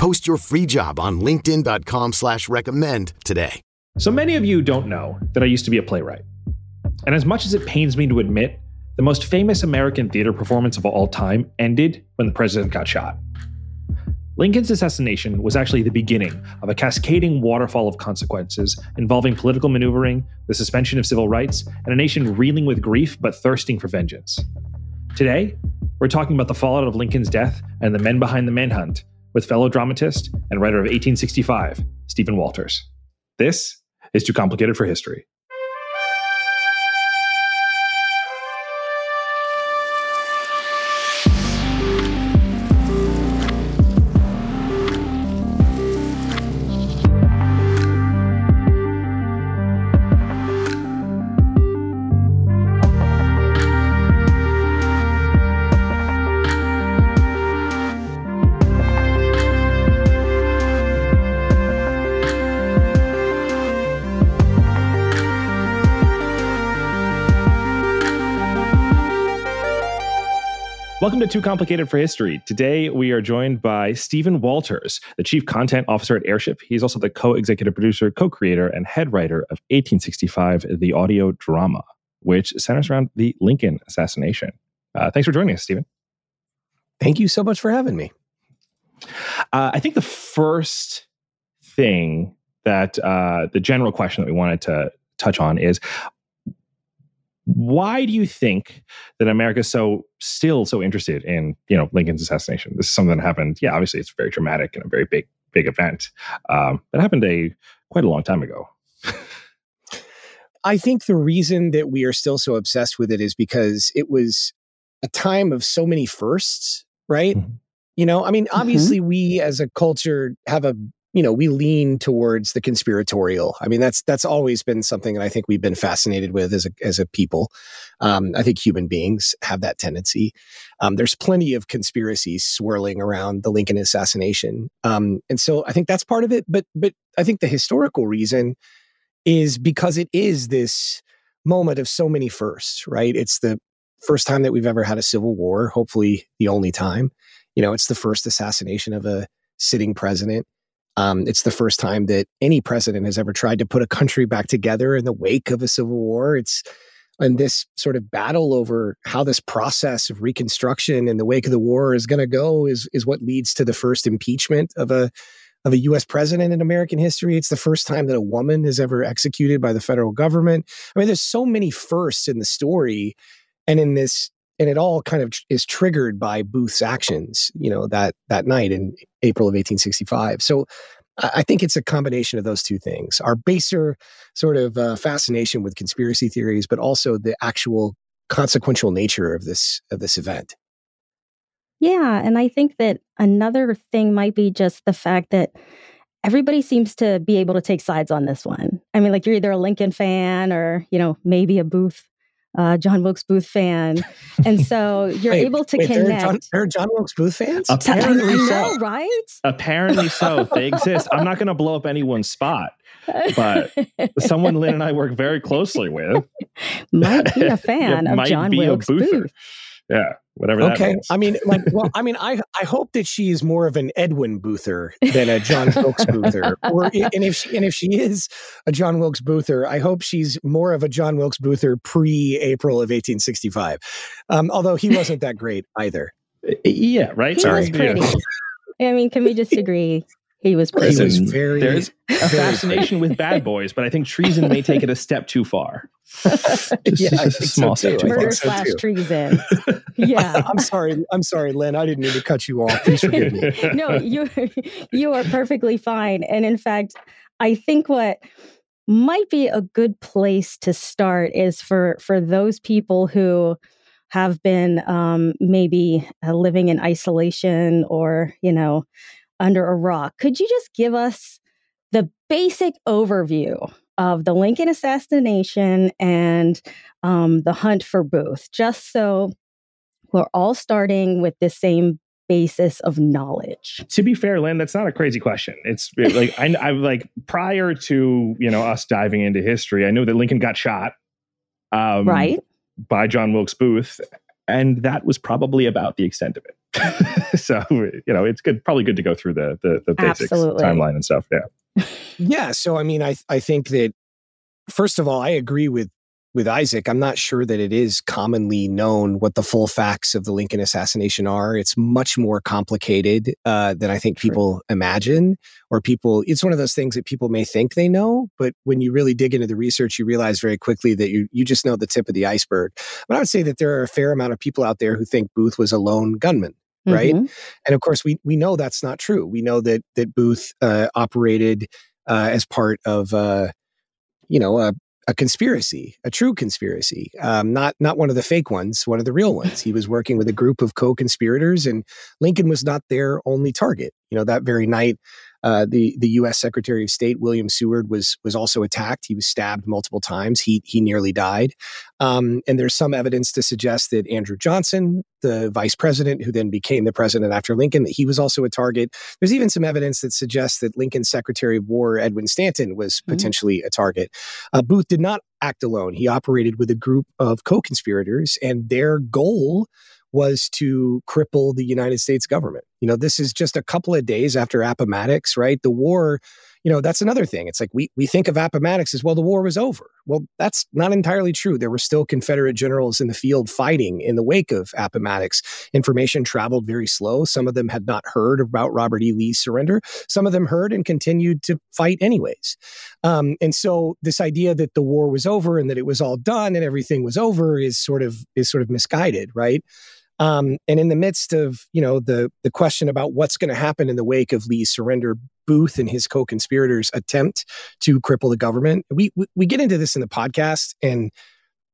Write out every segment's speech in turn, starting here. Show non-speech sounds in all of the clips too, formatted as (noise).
Post your free job on LinkedIn.com slash recommend today. So many of you don't know that I used to be a playwright. And as much as it pains me to admit, the most famous American theater performance of all time ended when the president got shot. Lincoln's assassination was actually the beginning of a cascading waterfall of consequences involving political maneuvering, the suspension of civil rights, and a nation reeling with grief but thirsting for vengeance. Today, we're talking about the fallout of Lincoln's death and the men behind the manhunt with fellow dramatist and writer of 1865, Steven Walters. This is Too Complicated for History. Too Complicated for History. Today, we are joined by Steven Walters, the Chief Content Officer at Airship. He's also the co executive producer, co creator, and head writer of 1865, the audio drama, which centers around the Lincoln assassination. Uh, thanks for joining us, Steven. Thank you so much for having me. Uh, I think the first thing that uh, the general question that we wanted to touch on is why do you think that America is so still so interested in you know Lincoln's assassination? This is something that happened. Yeah, obviously it's very dramatic and a very big big event. Um, that happened a quite a long time ago. I think the reason that we are still so obsessed with it is because it was a time of so many firsts, right? Mm-hmm. You know, I mean, mm-hmm. obviously, mm-hmm. we as a culture have a you know we lean towards the conspiratorial. I mean that's that's always been something that i think we've been fascinated with as a as a people. Um, i think human beings have that tendency. Um, there's plenty of conspiracies swirling around the lincoln assassination. Um, and so i think that's part of it but but i think the historical reason is because it is this moment of so many firsts right? It's the first time that we've ever had a civil war hopefully the only time. You know it's the first assassination of a sitting president um, it's the first time that any president has ever tried to put a country back together in the wake of a civil war. It's and this sort of battle over how this process of reconstruction in the wake of the war is going to go is is what leads to the first impeachment of a of a U.S. president in American history. It's the first time that a woman is ever executed by the federal government. I mean, there's so many firsts in the story, and in this and it all kind of is triggered by Booth's actions, you know, that that night in April of 1865. So I think it's a combination of those two things: our baser sort of uh, fascination with conspiracy theories, but also the actual consequential nature of this of this event. Yeah, and I think that another thing might be just the fact that everybody seems to be able to take sides on this one. I mean, like you're either a Lincoln fan or, you know, maybe a Booth uh, John Wilkes Booth fan, and so (laughs) you're wait, able to wait, connect. There are, John, there are John Wilkes Booth fans. Apparently know, so, right? Apparently so. They exist. I'm not going to blow up anyone's spot, but someone Lynn and I work very closely with (laughs) might be a (laughs) fan of John Wilkes Booth. Yeah, whatever. Okay, I mean, like, well, I mean, (laughs) I I hope that she is more of an Edwin Boother than a John (laughs) Wilkes Boother, or and if she, and if she is a John Wilkes Boother, I hope she's more of a John Wilkes Boother pre April of 1865. Um, although he wasn't that great either. (laughs) Yeah, right. He Sorry. was pretty. I mean, can we just agree he was pretty. He was very. There's (laughs) a fascination with bad (laughs) boys, but I think treason may take it a step too far. (laughs) just, yeah, just a small so step too Murder so slash too. treason. Yeah. I'm sorry. I'm sorry, Lynn. I didn't mean to cut you off. Please forgive me. no, you you are perfectly fine. And in fact, I think what might be a good place to start is for for those people who have been um, maybe uh, living in isolation or you know under a rock. Could you just give us the basic overview of the Lincoln assassination and um, the hunt for Booth, just so we're all starting with the same basis of knowledge? To be fair, Lynn, that's not a crazy question. It's (laughs) like I, I like prior to you know us diving into history, I knew that Lincoln got shot, um, right, by John Wilkes Booth, and that was probably about the extent of it. (laughs) so you know, it's good, probably good to go through the the, the basics, Absolutely. timeline and stuff. Yeah, yeah. So I mean, I I think that first of all, I agree with with Isaac, I'm not sure that it is commonly known what the full facts of the Lincoln assassination are. It's much more complicated uh, than I think people imagine, or people. It's one of those things that people may think they know, but when you really dig into the research, you realize very quickly that you you just know the tip of the iceberg. But I would say that there are a fair amount of people out there who think Booth was a lone gunman right? Mm-hmm. And of course, we we know that's not true. We know that that Booth uh, operated uh, as part of uh, you know a, a conspiracy, a true conspiracy, um, not not one of the fake ones, one of the real ones. He was (laughs) working with a group of co-conspirators, and Lincoln was not their only target. You know, that very night, uh, the the U.S. Secretary of State William Seward was was also attacked. He was stabbed multiple times. He he nearly died. Um, and there's some evidence to suggest that Andrew Johnson, the vice president who then became the president after Lincoln, that he was also a target. There's even some evidence that suggests that Lincoln's Secretary of War Edwin Stanton was mm-hmm. potentially a target. Uh, Booth did not act alone. He operated with a group of co-conspirators, and their goal was to cripple the United States government. You know, this is just a couple of days after Appomattox, right? The war, you know, that's another thing. It's like we we think of Appomattox as well the war was over. Well, that's not entirely true. There were still Confederate generals in the field fighting in the wake of Appomattox. Information traveled very slow. Some of them had not heard about Robert E. Lee's surrender. Some of them heard and continued to fight anyways. Um, and so this idea that the war was over and that it was all done and everything was over is sort of is sort of misguided, right? Um, and in the midst of you know the the question about what's going to happen in the wake of Lee's surrender, Booth and his co-conspirators attempt to cripple the government. We, we we get into this in the podcast, and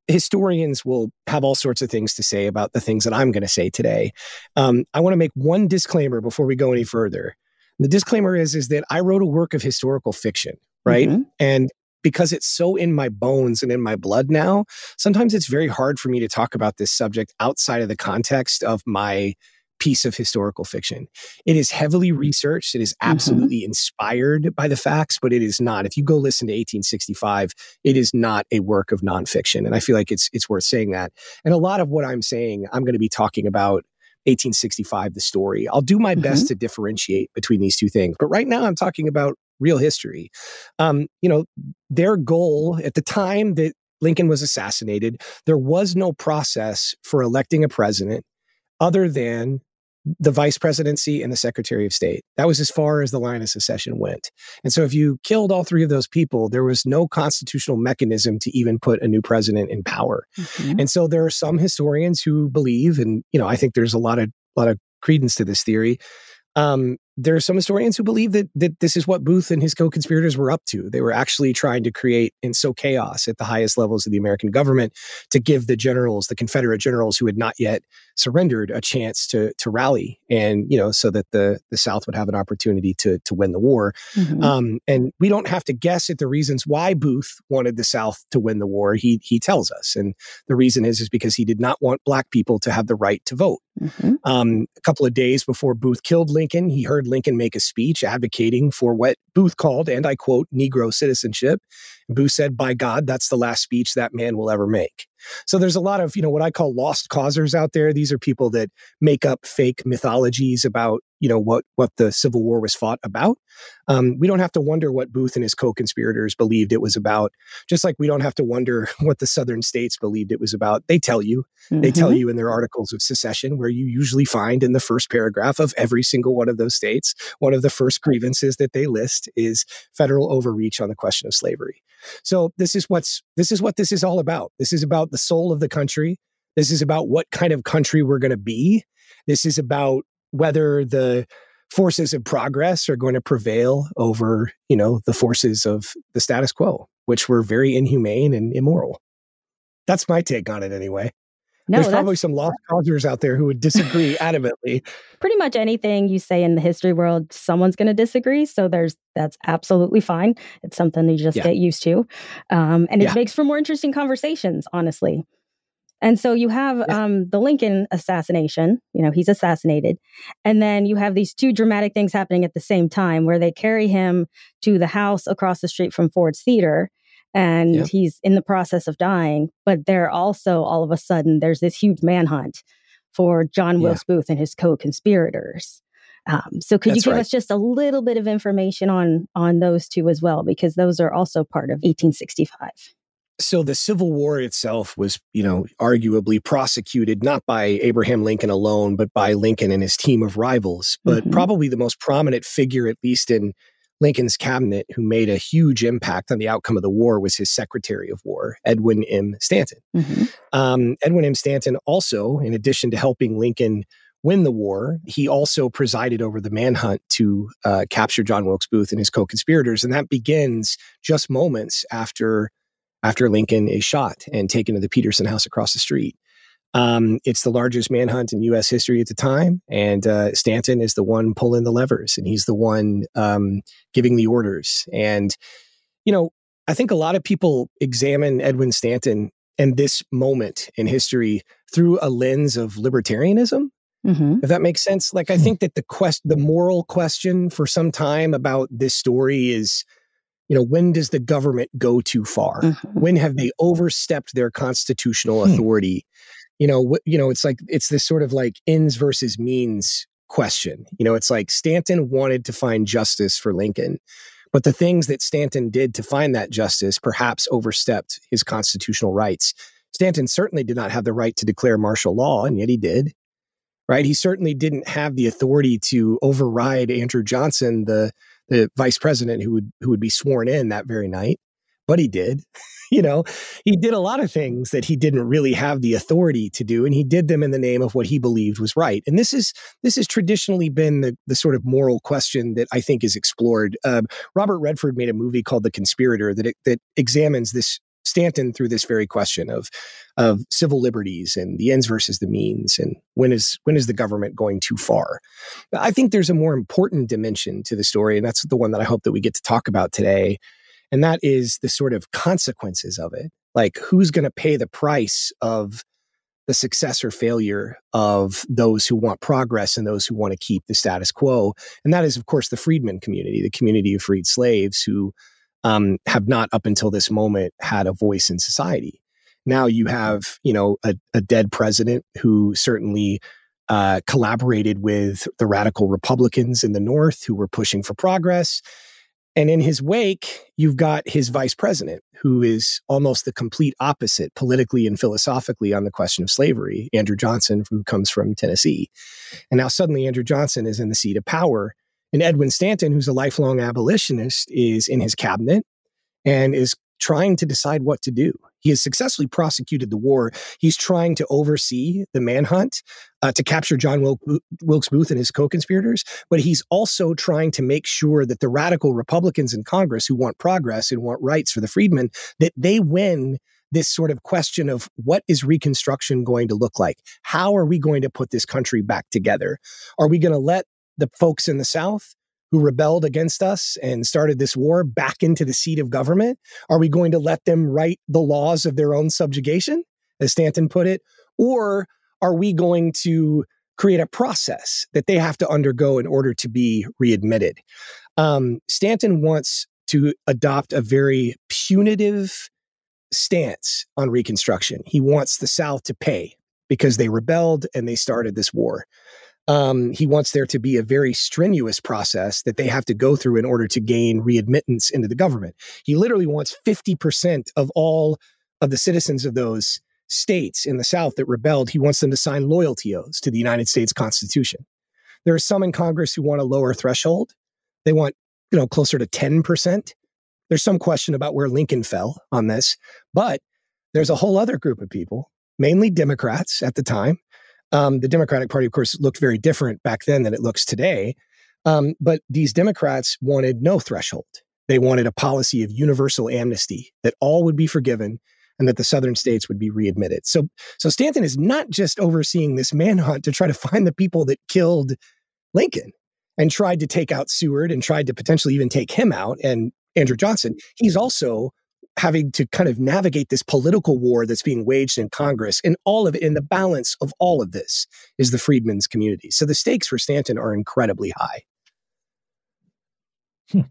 historians will have all sorts of things to say about the things that I'm going to say today. Um, I want to make one disclaimer before we go any further. The disclaimer is is that I wrote a work of historical fiction, right? Mm-hmm. And because it's so in my bones and in my blood now, sometimes it's very hard for me to talk about this subject outside of the context of my piece of historical fiction. It is heavily researched. It is mm-hmm. absolutely mm-hmm. inspired by the facts, but it is not. If you go listen to 1865, it is not a work of nonfiction. And I feel like it's it's worth saying that. And a lot of what I'm saying, I'm going to be talking about 1865, the story. I'll do my mm-hmm. best to differentiate between these two things. But right now, I'm talking about real history. Um, you know, their goal at the time that Lincoln was assassinated, there was no process for electing a president other than the vice presidency and the secretary of state. That was as far as the line of secession went. And so if you killed all three of those people, there was no constitutional mechanism to even put a new president in power. Mm-hmm. And so there are some historians who believe, and you know, I think there's a lot of a lot of credence to this theory, um, there are some historians who believe that that this is what Booth and his co-conspirators were up to. They were actually trying to create and sow chaos at the highest levels of the American government to give the generals, the Confederate generals who had not yet surrendered, a chance to to rally, and you know, so that the the South would have an opportunity to to win the war. Mm-hmm. Um, and we don't have to guess at the reasons why Booth wanted the South to win the war. He he tells us, and the reason is is because he did not want black people to have the right to vote. Mm-hmm. Um, a couple of days before Booth killed Lincoln, he heard Lincoln make a speech advocating for what Booth called, and I quote, Negro citizenship. Booth said, By God, that's the last speech that man will ever make. So there's a lot of, you know, what I call lost causers out there. These are people that make up fake mythologies about, you know, what what the Civil War was fought about. Um, we don't have to wonder what Booth and his co-conspirators believed it was about. Just like we don't have to wonder (laughs) what the Southern states believed it was about. They tell you. Mm-hmm. They tell mm-hmm. you in their articles of secession, where you usually find in the first paragraph of every single one of those states, one of the first grievances that they list is federal overreach on the question of slavery. So this is what's this is what this is all about. This is about the soul of the country. This is about what kind of country we're going to be. This is about whether the forces of progress are going to prevail over, you know, the forces of the status quo, which were very inhumane and immoral. That's my take on it anyway. No, there's probably some lost causers out there who would disagree (laughs) adamantly. Pretty much anything you say in the history world, someone's going to disagree. So there's that's absolutely fine. It's something you just yeah. get used to, um, and it yeah. makes for more interesting conversations, honestly. And so you have yeah. um, the Lincoln assassination, you know, he's assassinated. And then you have these two dramatic things happening at the same time where they carry him to the house across the street from Ford's Theater and yeah. he's in the process of dying. But there also, all of a sudden, there's this huge manhunt for John Wilkes yeah. Booth and his co conspirators. Um, so could That's you give right. us just a little bit of information on on those two as well because those are also part of 1865 so the Civil War itself was, you know, arguably prosecuted not by Abraham Lincoln alone, but by Lincoln and his team of rivals. But mm-hmm. probably the most prominent figure, at least in Lincoln's cabinet, who made a huge impact on the outcome of the war, was his Secretary of War, Edwin M. Stanton. Mm-hmm. Um, Edwin M. Stanton also, in addition to helping Lincoln win the war, he also presided over the manhunt to uh, capture John Wilkes Booth and his co conspirators. And that begins just moments after after Lincoln is shot and taken to the Petersen house across the street. Um, it's the largest manhunt in U.S. history at the time, and uh, Stanton is the one pulling the levers, and he's the one um, giving the orders. And you know, I think a lot of people examine Edwin Stanton and this moment in history through a lens of libertarianism. Mm-hmm. If that makes sense, like I think that the quest, the moral question for some time about this story is you know when does the government go too far mm-hmm. when have they overstepped their constitutional hmm. authority you know wh- you know it's like it's this sort of like ends versus means question. You know it's like stanton wanted to find justice for lincoln but the things that stanton did to find that justice perhaps overstepped his constitutional rights. Stanton certainly did not have the right to declare martial law and yet he did right? He certainly didn't have the authority to override andrew johnson the the vice president who would who would be sworn in that very night but he did (laughs) you know? He did a lot of things that he didn't really have the authority to do and he did them in the name of what he believed was right and this is this has traditionally been the, the sort of moral question that i think is explored. Uh, robert redford made a movie called the conspirator that it, that examines this Stanton through this very question of of civil liberties and the ends versus the means and when is when is the government going too far. I think there's a more important dimension to the story and that's the one that I hope that we get to talk about today and that is the sort of consequences of it. Like who's going to pay the price of the success or failure of those who want progress and those who want to keep the status quo. And that is, of course, the freedmen community, the community of freed slaves who um, have not up until this moment had a voice in society. Now you have, you know, a, a dead president who certainly uh, collaborated with the radical Republicans in the North who were pushing for progress. And in his wake, you've got his vice president, who is almost the complete opposite politically and philosophically on the question of slavery, Andrew Johnson, who comes from Tennessee. And now suddenly Andrew Johnson is in the seat of power and Edwin Stanton, who's a lifelong abolitionist, is in his cabinet and is trying to decide what to do. He has successfully prosecuted the war. He's trying to oversee the manhunt uh, to capture John Wilkes Booth and his co conspirators, but he's also trying to make sure that the radical Republicans in Congress who want progress and want rights for the freedmen, that they win this sort of question of what is Reconstruction going to look like? How are we going to put this country back together? Are we going to let the folks in the South who rebelled against us and started this war back into the seat of government? Are we going to let them write the laws of their own subjugation, as Stanton put it? Or are we going to create a process that they have to undergo in order to be readmitted? Um, Stanton wants to adopt a very punitive stance on Reconstruction. He wants the South to pay because they rebelled and they started this war. Um, he wants there to be a very strenuous process that they have to go through in order to gain readmittance into the government. He literally wants 50% of all of the citizens of those states in the South that rebelled, he wants them to sign loyalty oaths to the United States Constitution. There are some in Congress who want a lower threshold. They want, you know, closer to 10%. There's some question about where Lincoln fell on this, but there's a whole other group of people, mainly Democrats at the time, um, the Democratic Party, of course, looked very different back then than it looks today. Um, but these Democrats wanted no threshold. They wanted a policy of universal amnesty that all would be forgiven and that the southern states would be readmitted. So, so Stanton is not just overseeing this manhunt to try to find the people that killed Lincoln and tried to take out Seward and tried to potentially even take him out and Andrew Johnson. He's also having to kind of navigate this political war that's being waged in Congress. And all of it, in the balance of all of this, is the freedmen's community. So the stakes for Stanton are incredibly high. Hmm.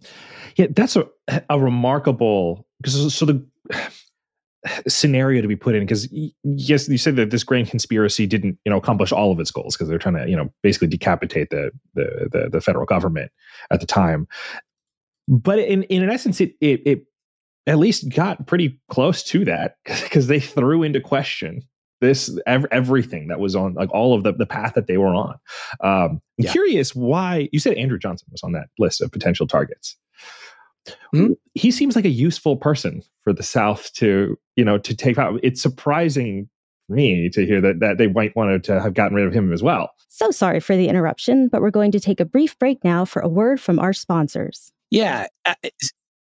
Yeah, that's a a remarkable because so the (sighs) scenario to be put in because yes you said that this grand conspiracy didn't you know accomplish all of its goals because they're trying to you know basically decapitate the, the the the, federal government at the time but in in essence it it, it at least got pretty close to that because they threw into question this ev- everything that was on like all of the, the path that they were on. Um I'm yeah. curious why you said andrew johnson was on that list of potential targets. Mm-hmm. he seems like a useful person for the south to you know to take out. It's surprising me to hear that that they might want to have gotten rid of him as well. So sorry for the interruption but we're going to take a brief break now for a word from our sponsors. Yeah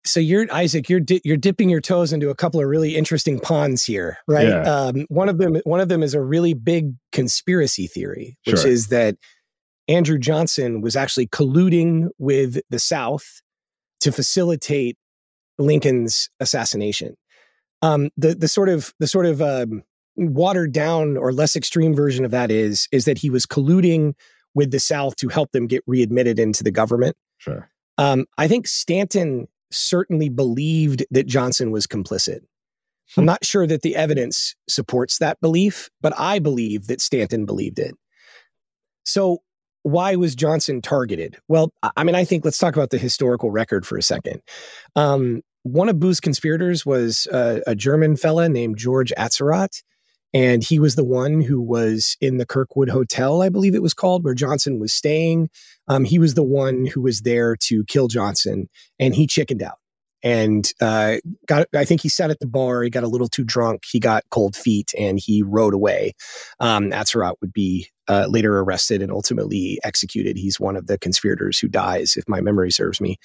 so you're Isaac, you're di- you're dipping your toes into a couple of really interesting ponds here, right? Yeah. Um, one of them one of them is a really big conspiracy theory, which sure. is that Andrew Johnson was actually colluding with the South to facilitate Lincoln's assassination. Um, the the sort of the sort of um, watered down or less extreme version of that is is that he was colluding with the South to help them get readmitted into the government. Sure. Um, I think Stanton certainly believed that Johnson was complicit. I'm hmm. not sure that the evidence supports that belief, but I believe that Stanton believed it. So, why was Johnson targeted? Well, I mean, I think let's talk about the historical record for a second. Um, one of Booth's conspirators was uh, a German fella named George Atzerodt. And he was the one who was in the Kirkwood Hotel, I believe it was called, where Johnson was staying. Um, he was the one who was there to kill Johnson, and he chickened out and uh, got. I think he sat at the bar. He got a little too drunk. He got cold feet, and he rode away. Um, Atzerodt would be uh, later arrested and ultimately executed. He's one of the conspirators who dies, if my memory serves me.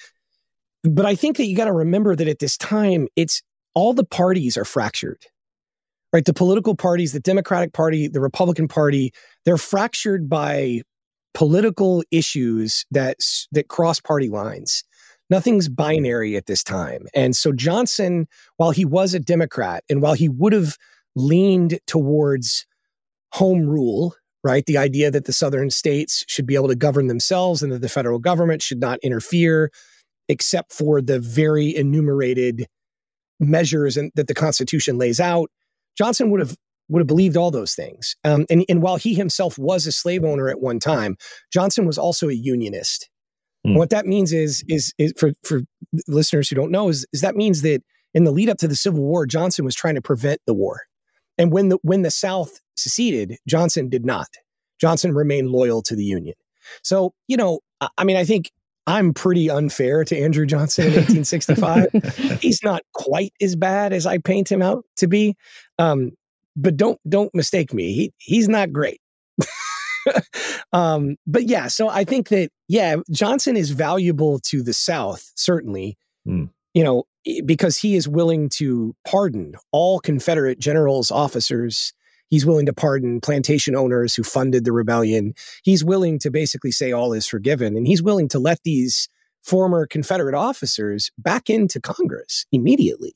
But I think that you got to remember that at this time, it's all the parties are fractured right? The political parties, the Democratic Party, the Republican Party, they're fractured by political issues that that cross party lines. Nothing's binary at this time. And so Johnson, while he was a Democrat and while he would have leaned towards home rule, right? The idea that the southern states should be able to govern themselves and that the federal government should not interfere except for the very enumerated measures and, that the Constitution lays out. Johnson would have would have believed all those things. Um, and, and while he himself was a slave owner at one time, Johnson was also a unionist. Mm. What that means is, is, is for, for listeners who don't know, is, is that means that in the lead up to the Civil War, Johnson was trying to prevent the war. And when the, when the South seceded, Johnson did not. Johnson remained loyal to the Union. So, you know, I mean, I think I'm pretty unfair to Andrew Johnson in 1865. (laughs) He's not quite as bad as I paint him out to be. Um, but don't don't mistake me. He he's not great. (laughs) um, but yeah, so I think that yeah, Johnson is valuable to the South certainly. Mm. You know, because he is willing to pardon all Confederate generals, officers, He's willing to pardon plantation owners who funded the rebellion. He's willing to basically say all is forgiven. And he's willing to let these former Confederate officers back into Congress immediately.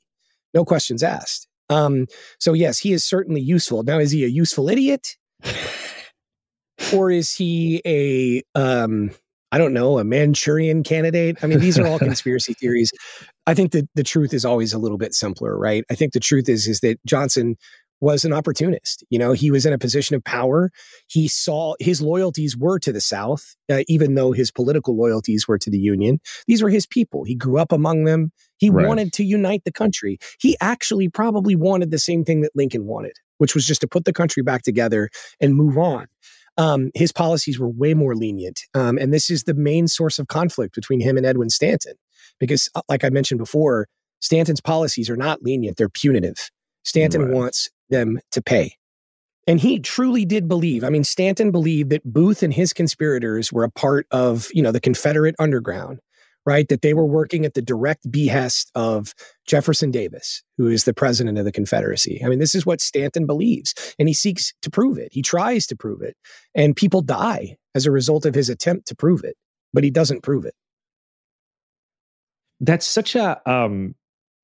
No questions asked. Um, so, yes, he is certainly useful. Now, is he a useful idiot? (laughs) or is he a, um, I don't know, a Manchurian candidate? I mean, these are all (laughs) conspiracy theories. I think that the truth is always a little bit simpler, right? I think the truth is is that Johnson was an opportunist. You know, he was in a position of power. He saw his loyalties were to the South, uh, even though his political loyalties were to the Union. These were his people. He grew up among them. He right. wanted to unite the country. He actually probably wanted the same thing that Lincoln wanted, which was just to put the country back together and move on. Um, his policies were way more lenient. Um, and this is the main source of conflict between him and Edwin Stanton. Because, uh, like I mentioned before, Stanton's policies are not lenient, they're punitive. Stanton right. wants them to pay. And he truly did believe. I mean, Stanton believed that Booth and his conspirators were a part of, you know, the Confederate underground, right? That they were working at the direct behest of Jefferson Davis, who is the president of the Confederacy. I mean, this is what Stanton believes, and he seeks to prove it. He tries to prove it, and people die as a result of his attempt to prove it, but he doesn't prove it. That's such a um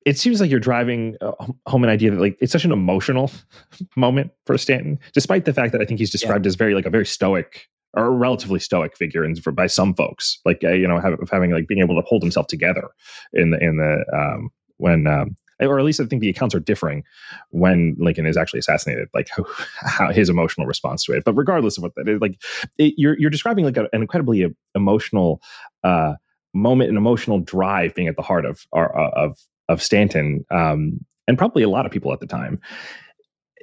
it seems like you're driving uh, home an idea that like it's such an emotional (laughs) moment for Stanton, despite the fact that I think he's described yeah. as very like a very stoic or a relatively stoic figure, and for by some folks, like uh, you know, have, of having like being able to hold himself together in the in the um, when um, or at least I think the accounts are differing when Lincoln is actually assassinated, like how, (laughs) how his emotional response to it. But regardless of what that is, like it, you're you're describing like a, an incredibly emotional uh, moment, an emotional drive being at the heart of uh, of of Stanton, um, and probably a lot of people at the time.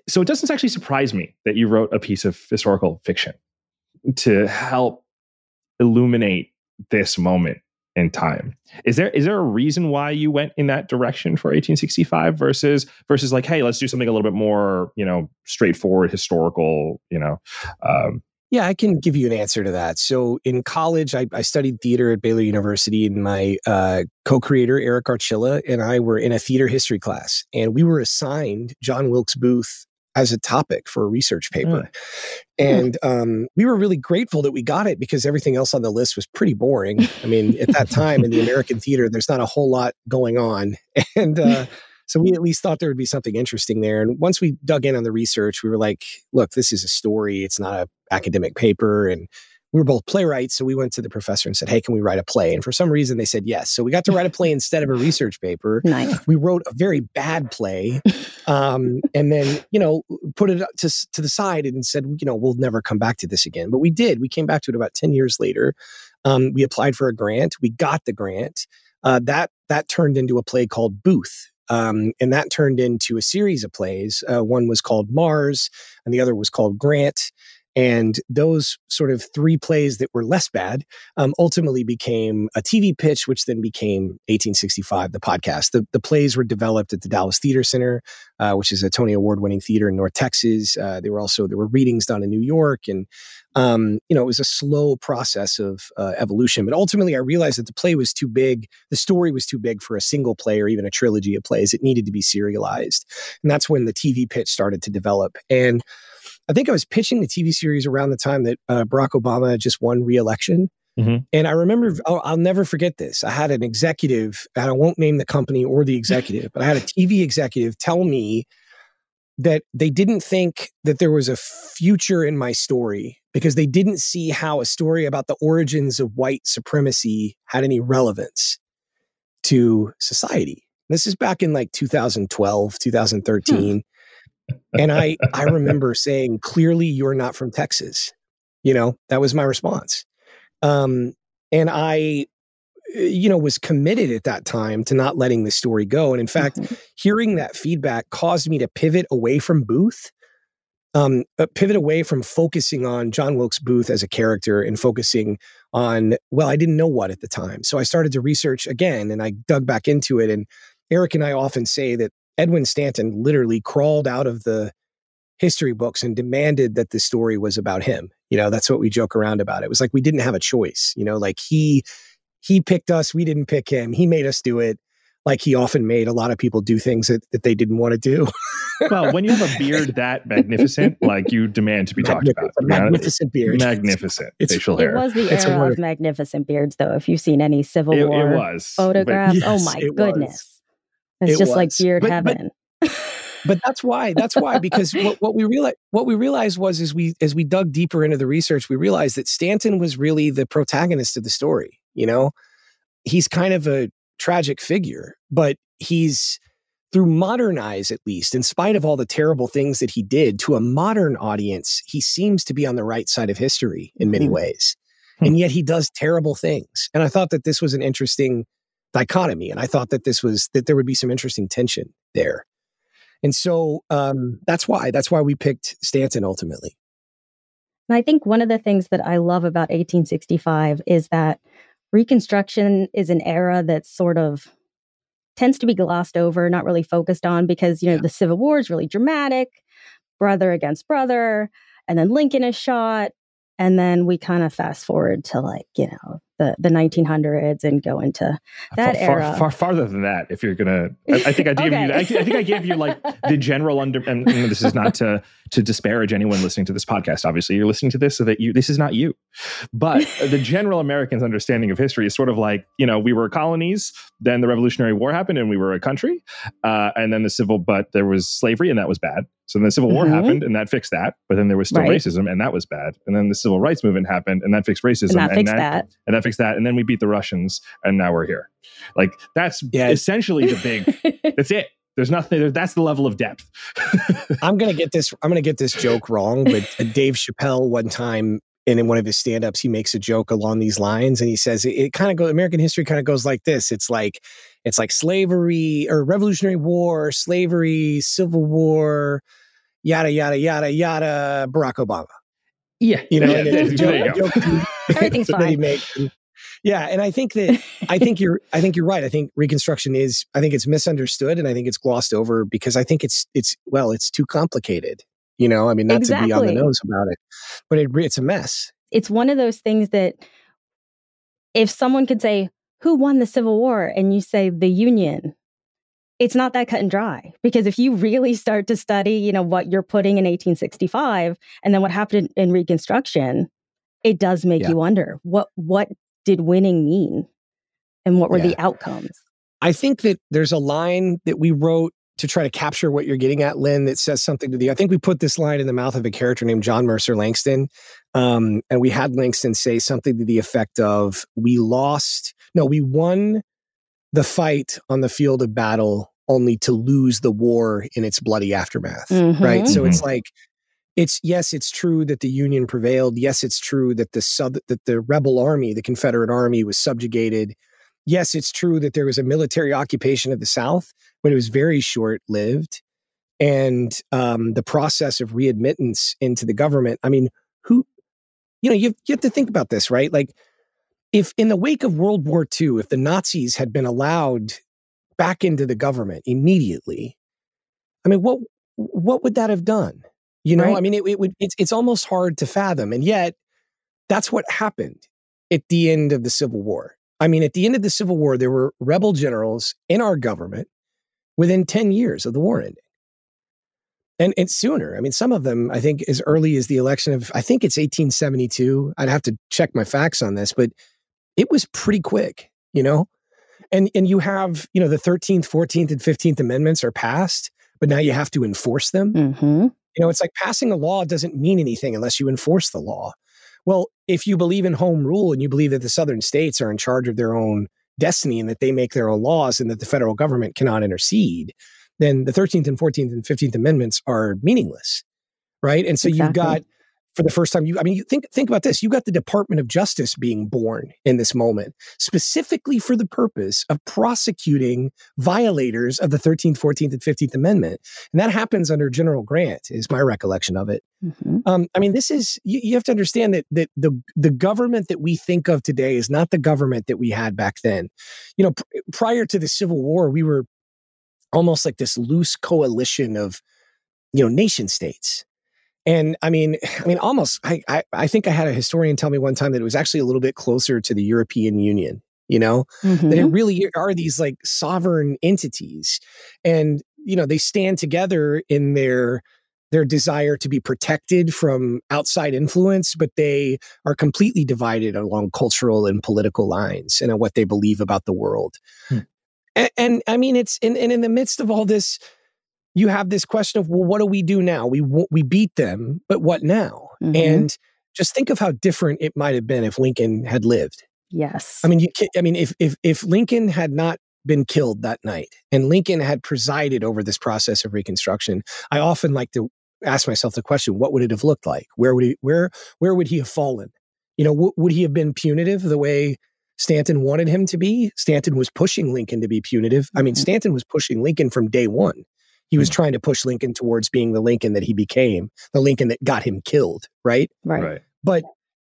So it doesn't actually surprise me that you wrote a piece of historical fiction to help illuminate this moment in time. Is there is there a reason why you went in that direction for 1865 versus versus like, hey, let's do something a little bit more, you know, straightforward, historical, you know, um, yeah, I can give you an answer to that. So in college, I, I studied theater at Baylor University, and my uh, co-creator Eric Archilla and I were in a theater history class, and we were assigned John Wilkes Booth as a topic for a research paper. Mm. And um, we were really grateful that we got it because everything else on the list was pretty boring. I mean, at that time in the (laughs) American theater, there's not a whole lot going on. (laughs) And uh, so we at least thought there would be something interesting there. And once we dug in on the research, we were like, look, this is a story. It's not an academic paper. And we were both playwrights. So we went to the professor and said, Hey, can we write a play? And for some reason they said yes. So we got to write a play (laughs) instead of a research paper. Nice. We wrote a very bad play um, (laughs) and then, you know, put it to, to the side and said, you know, we'll never come back to this again. But we did. We came back to it about 10 years later. Um, we applied for a grant. We got the grant. Uh, that that turned into a play called Booth, um, and that turned into a series of plays. Uh, one was called Mars, and the other was called Grant. And those sort of three plays that were less bad um, ultimately became a TV pitch, which then became 1865, the podcast. The, the plays were developed at the Dallas Theater Center, uh, which is a Tony Award winning theater in North Texas. Uh, they were also, there were readings done in New York. And, um, you know, it was a slow process of uh, evolution. But ultimately, I realized that the play was too big. The story was too big for a single play or even a trilogy of plays. It needed to be serialized. And that's when the TV pitch started to develop. And I think I was pitching the TV series around the time that uh, Barack Obama just won re-election. Mm-hmm. And I remember, oh, I'll never forget this. I had an executive, and I won't name the company or the executive, but I had a TV executive tell me that they didn't think that there was a future in my story because they didn't see how a story about the origins of white supremacy had any relevance to society. This is back in like 2012, 2013. Hmm and I I remember saying clearly you're not from Texas. You know, that was my response. Um, and I you know was committed at that time to not letting the story go and in fact mm-hmm. hearing that feedback caused me to pivot away from booth um, uh, pivot away from focusing on john wilkes booth as a character and focusing on well i didn't know what at the time so i started to research again and i dug back into it and eric and i often say that Edwin Stanton literally crawled out of the history books and demanded that the story was about him. You know, that's what we joke around about. It was like we didn't have a choice. You know, like he he picked us, we didn't pick him. He made us do it. Like he often made a lot of people do things that, that they didn't want to do. well, when you have a beard (laughs) that magnificent, like you demand to be talked about. Magnificent beard. Magnificent it's, facial hair. It was the it's era of magnificent beards, though. If you've seen any Civil it, War it was, photographs, oh yes, oh my goodness. Was. It's it just was. like beard but, heaven. But, (laughs) but that's why. That's why. Because what, what we realized, what we realized was, as we as we dug deeper into the research, we realized that Stanton was really the protagonist of the story. You know, he's kind of a tragic figure, but he's through modern eyes, at least, in spite of all the terrible things that he did to a modern audience, he seems to be on the right side of history in many mm-hmm. ways. Hmm. And yet he does terrible things. And I thought that this was an interesting dichotomy. And I thought that this was that there would be some interesting tension there. And so um, that's why that's why we picked Stanton ultimately. And I think one of the things that I love about 1865 is that Reconstruction is an era that sort of tends to be glossed over, not really focused on because, you know, yeah. the Civil War is really dramatic, brother against brother, and then Lincoln is shot. And then we kind of fast forward to like, you know, the the 1900s and go into that far, era. Far, far, farther than that, if you're gonna, I, I think I (laughs) okay. you. I, I, think I gave you like (laughs) the general under. And, and this is not to to disparage anyone listening to this podcast. Obviously, you're listening to this so that you. This is not you, but the general American's understanding of history is sort of like you know we were colonies, then the Revolutionary War happened, and we were a country, uh, and then the civil. But there was slavery, and that was bad. So then the Civil War mm-hmm. happened, and that fixed that. But then there was still right. racism, and that was bad. And then the Civil Rights Movement happened, and that fixed racism, and that and fixed that, that, and that fixed that. And then we beat the Russians, and now we're here. Like that's yeah. essentially the big. (laughs) that's it. There's nothing. That's the level of depth. (laughs) I'm gonna get this. I'm gonna get this joke wrong, but (laughs) Dave Chappelle one time and in one of his stand-ups he makes a joke along these lines and he says it, it kind of goes american history kind of goes like this it's like it's like slavery or revolutionary war slavery civil war yada yada yada yada barack obama yeah you know yeah, joke, joke (laughs) everything's fine yeah, and I think that (laughs) I think you're I think you're right. I think Reconstruction is I think it's misunderstood and I think it's glossed over because I think it's it's well it's too complicated. You know, I mean, not exactly. to be on the nose about it, but it, it's a mess. It's one of those things that if someone could say who won the Civil War and you say the Union, it's not that cut and dry because if you really start to study, you know, what you're putting in 1865 and then what happened in Reconstruction, it does make yeah. you wonder what what did winning mean and what were yeah. the outcomes? I think that there's a line that we wrote to try to capture what you're getting at, Lynn, that says something to the. I think we put this line in the mouth of a character named John Mercer Langston. Um, and we had Langston say something to the effect of, We lost, no, we won the fight on the field of battle only to lose the war in its bloody aftermath. Mm-hmm. Right. So mm-hmm. it's like, it's yes, it's true that the Union prevailed. Yes, it's true that the sub that the rebel army, the Confederate army, was subjugated. Yes, it's true that there was a military occupation of the South, but it was very short lived. And um, the process of readmittance into the government. I mean, who, you know, you, you have to think about this, right? Like, if in the wake of World War II, if the Nazis had been allowed back into the government immediately, I mean, what what would that have done? You know, right. I mean, it, it would, it's, it's almost hard to fathom. And yet, that's what happened at the end of the Civil War. I mean, at the end of the Civil War, there were rebel generals in our government within 10 years of the war ending. And, and sooner. I mean, some of them, I think, as early as the election of, I think it's 1872. I'd have to check my facts on this, but it was pretty quick, you know? And, and you have, you know, the 13th, 14th, and 15th Amendments are passed, but now you have to enforce them. Mm-hmm. You know, it's like passing a law doesn't mean anything unless you enforce the law. Well, if you believe in home rule and you believe that the southern states are in charge of their own destiny and that they make their own laws and that the federal government cannot intercede, then the 13th and 14th and 15th amendments are meaningless. Right? And so exactly. you've got for the first time. You, I mean, you think think about this. You got the Department of Justice being born in this moment, specifically for the purpose of prosecuting violators of the 13th, 14th, and 15th Amendment, and that happens under General Grant, is my recollection of it. Mm-hmm. Um, I mean, this is you, you, have to understand that that the the government that we think of today is not the government that we had back then. You know, pr- prior to the Civil War, we were almost like this loose coalition of you know nation states and I mean, I mean, almost. I, I, I think I had a historian tell me one time that it was actually a little bit closer to the European Union. You know, mm-hmm. that it mm-hmm. really are these like sovereign entities, and you know they stand together in their their desire to be protected from outside influence, but they are completely divided along cultural and political lines and what they believe about the world. Hmm. And, and, I mean, it's in, and in the midst of all this you have this question of, well, what do we do now? We we beat them, but what now? Mm-hmm. And just think of how different it might have been if Lincoln had lived. Yes. I mean, you, I mean, if if if Lincoln had not been killed that night and Lincoln had presided over this process of Reconstruction, I often like to ask myself the question: What would it have looked like? Where would he where where would he have fallen? You know, w- would he have been punitive the way Stanton wanted him to be? Stanton was pushing Lincoln to be punitive. I mean, mm-hmm. Stanton was pushing Lincoln from day one. He was mm. trying to push Lincoln towards being the Lincoln that he became, the Lincoln that got him killed, right? Right. right. But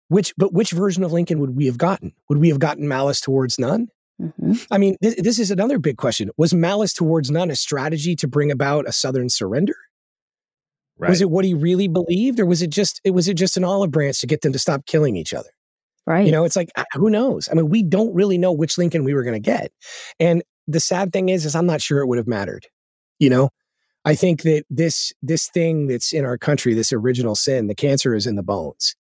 which but which version of Lincoln would we have gotten? Would we have gotten malice towards none? Mm-hmm. I mean, th- this is another big question. Was malice towards none a strategy to bring about a Southern surrender? Right. Was it what he really believed, or was it just it was it just an olive branch to get them to stop killing each other? Right. You know, it's like uh, who knows? I mean, we don't really know which Lincoln we were going to get. And the sad thing is is I'm not sure it would have mattered. You know, I think that this this thing that's in our country, this original sin, the cancer is in the bones.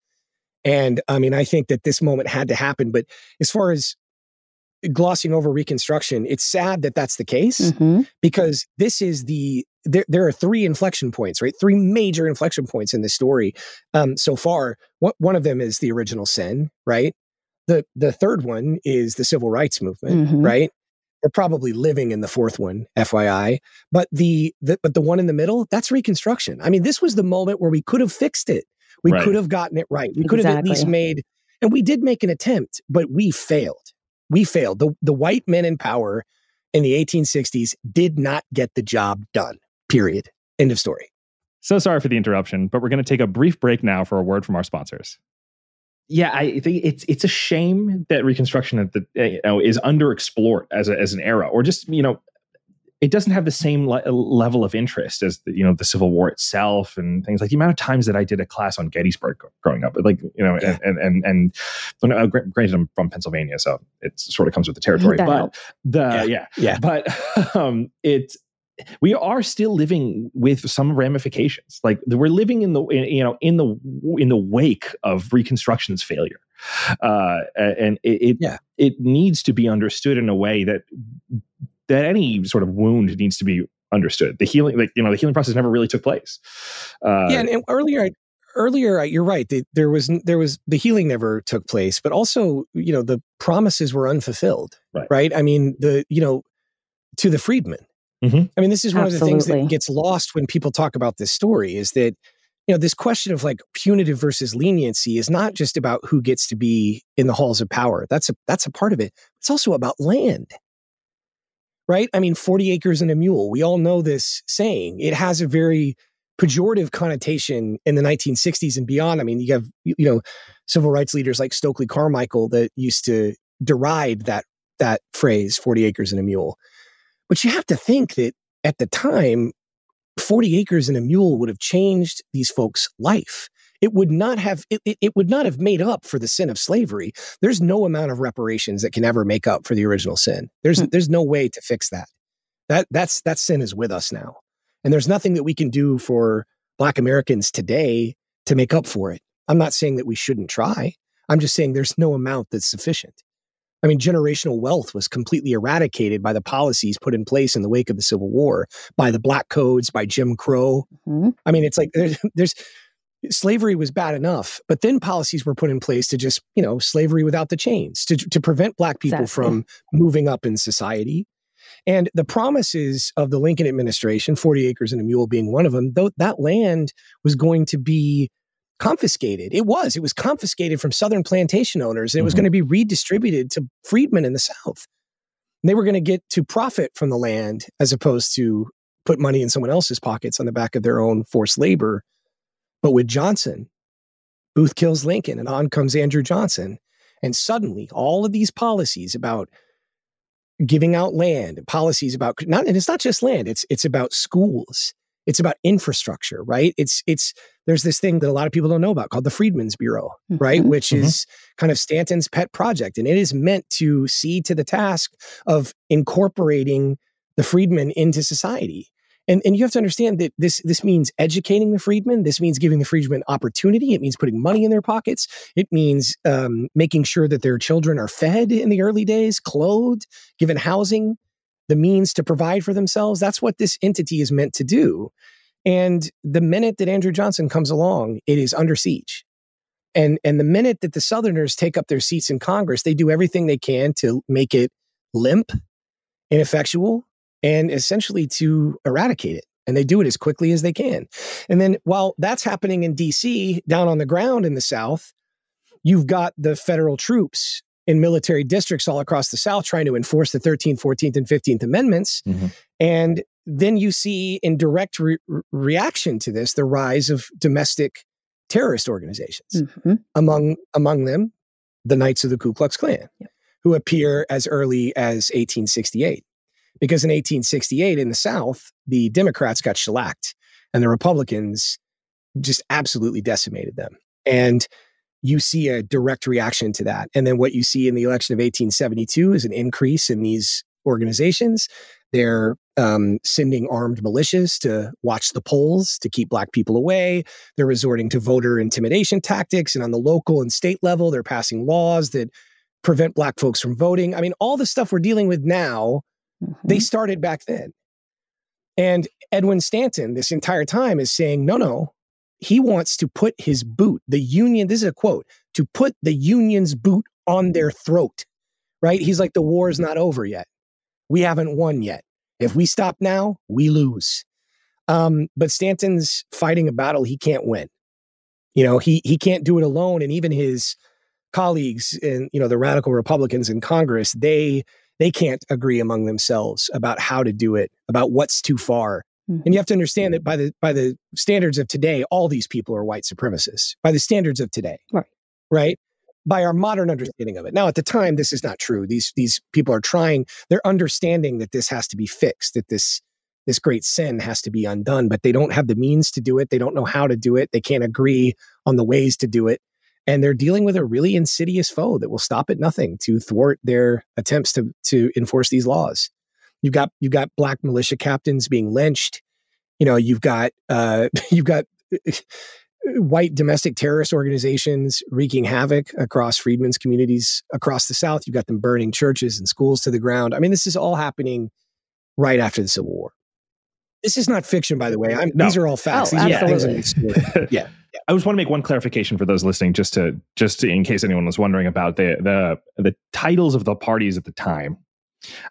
And I mean, I think that this moment had to happen. But as far as glossing over Reconstruction, it's sad that that's the case mm-hmm. because this is the there. There are three inflection points, right? Three major inflection points in the story um, so far. What one of them is the original sin, right? The the third one is the civil rights movement, mm-hmm. right? We're probably living in the fourth one, FYI. But the, the but the one in the middle, that's Reconstruction. I mean, this was the moment where we could have fixed it. We right. could have gotten it right. We exactly. could have at least made, and we did make an attempt, but we failed. We failed. The the white men in power in the 1860s did not get the job done. Period. End of story. So sorry for the interruption, but we're going to take a brief break now for a word from our sponsors yeah, I think it's it's a shame that Reconstruction that the, you know is underexplored as a, as an era, or just you know, it doesn't have the same le- level of interest as the, you know the Civil War itself and things like the amount of times that I did a class on Gettysburg growing up, like you know, yeah. and and and, and uh, granted, I'm from Pennsylvania, so it sort of comes with the territory, but the yeah, yeah, yeah. but (laughs) um, it's we are still living with some ramifications. Like we're living in the you know in the in the wake of reconstruction's failure. Uh, and it it, yeah. it needs to be understood in a way that that any sort of wound needs to be understood. The healing like you know the healing process never really took place. Uh, yeah and, and earlier earlier you're right the, there was there was the healing never took place but also you know the promises were unfulfilled right, right? i mean the you know to the freedmen Mm-hmm. I mean, this is one Absolutely. of the things that gets lost when people talk about this story is that, you know, this question of like punitive versus leniency is not just about who gets to be in the halls of power. That's a that's a part of it. It's also about land. Right? I mean, 40 acres and a mule. We all know this saying. It has a very pejorative connotation in the 1960s and beyond. I mean, you have you know, civil rights leaders like Stokely Carmichael that used to deride that that phrase 40 acres and a mule but you have to think that at the time, 40 acres and a mule would have changed these folks' life. It would not have it, it, would not have made up for the sin of slavery. There's no amount of reparations that can ever make up for the original sin. There's hmm. there's no way to fix that. That that's that sin is with us now. And there's nothing that we can do for black Americans today to make up for it. I'm not saying that we shouldn't try. I'm just saying there's no amount that's sufficient. I mean, generational wealth was completely eradicated by the policies put in place in the wake of the Civil War, by the Black Codes, by Jim Crow. Mm-hmm. I mean, it's like there's, (laughs) there's slavery was bad enough, but then policies were put in place to just, you know, slavery without the chains, to, to prevent Black people exactly. from moving up in society. And the promises of the Lincoln administration, 40 acres and a mule being one of them, though that land was going to be confiscated. It was. It was confiscated from Southern plantation owners. And it was mm-hmm. going to be redistributed to freedmen in the South. And they were going to get to profit from the land as opposed to put money in someone else's pockets on the back of their own forced labor. But with Johnson, Booth kills Lincoln, and on comes Andrew Johnson. And suddenly, all of these policies about giving out land, policies about not, and it's not just land; it's it's about schools, it's about infrastructure, right? It's it's there's this thing that a lot of people don't know about called the Freedmen's Bureau, mm-hmm. right? Which mm-hmm. is kind of Stanton's pet project. And it is meant to see to the task of incorporating the freedmen into society. And, and you have to understand that this this means educating the freedmen. This means giving the freedmen opportunity. It means putting money in their pockets. It means um, making sure that their children are fed in the early days, clothed, given housing, the means to provide for themselves. That's what this entity is meant to do. And the minute that Andrew Johnson comes along, it is under siege. And, and the minute that the Southerners take up their seats in Congress, they do everything they can to make it limp, ineffectual, and essentially to eradicate it. And they do it as quickly as they can. And then while that's happening in DC, down on the ground in the South, you've got the federal troops in military districts all across the South trying to enforce the 13th, 14th, and 15th Amendments. Mm-hmm. And then you see in direct re- reaction to this the rise of domestic terrorist organizations mm-hmm. among among them the knights of the ku klux klan yep. who appear as early as 1868 because in 1868 in the south the democrats got shellacked and the republicans just absolutely decimated them and you see a direct reaction to that. And then what you see in the election of 1872 is an increase in these organizations. They're um, sending armed militias to watch the polls to keep black people away. They're resorting to voter intimidation tactics. And on the local and state level, they're passing laws that prevent black folks from voting. I mean, all the stuff we're dealing with now, mm-hmm. they started back then. And Edwin Stanton, this entire time, is saying, no, no, he wants to put his boot, the union, this is a quote, to put the union's boot on their throat, right? He's like, the war is not over yet. We haven't won yet. If we stop now, we lose. Um, but Stanton's fighting a battle he can't win. You know, he he can't do it alone. And even his colleagues in, you know, the radical Republicans in Congress, they they can't agree among themselves about how to do it, about what's too far. Mm-hmm. And you have to understand that by the by the standards of today, all these people are white supremacists. By the standards of today. Right. Right? By our modern understanding of it. Now, at the time, this is not true. These these people are trying, they're understanding that this has to be fixed, that this this great sin has to be undone, but they don't have the means to do it. They don't know how to do it. They can't agree on the ways to do it and they're dealing with a really insidious foe that will stop at nothing to thwart their attempts to to enforce these laws. You've got you've got black militia captains being lynched. You know, you've got uh, (laughs) you've got uh, white domestic terrorist organizations wreaking havoc across freedmen's communities across the South. You've got them burning churches and schools to the ground. I mean, this is all happening right after the Civil War. This is not fiction, by the way. No. These are all facts. Oh, these absolutely. are (laughs) yeah. I just want to make one clarification for those listening, just to just to, in case anyone was wondering about the the the titles of the parties at the time,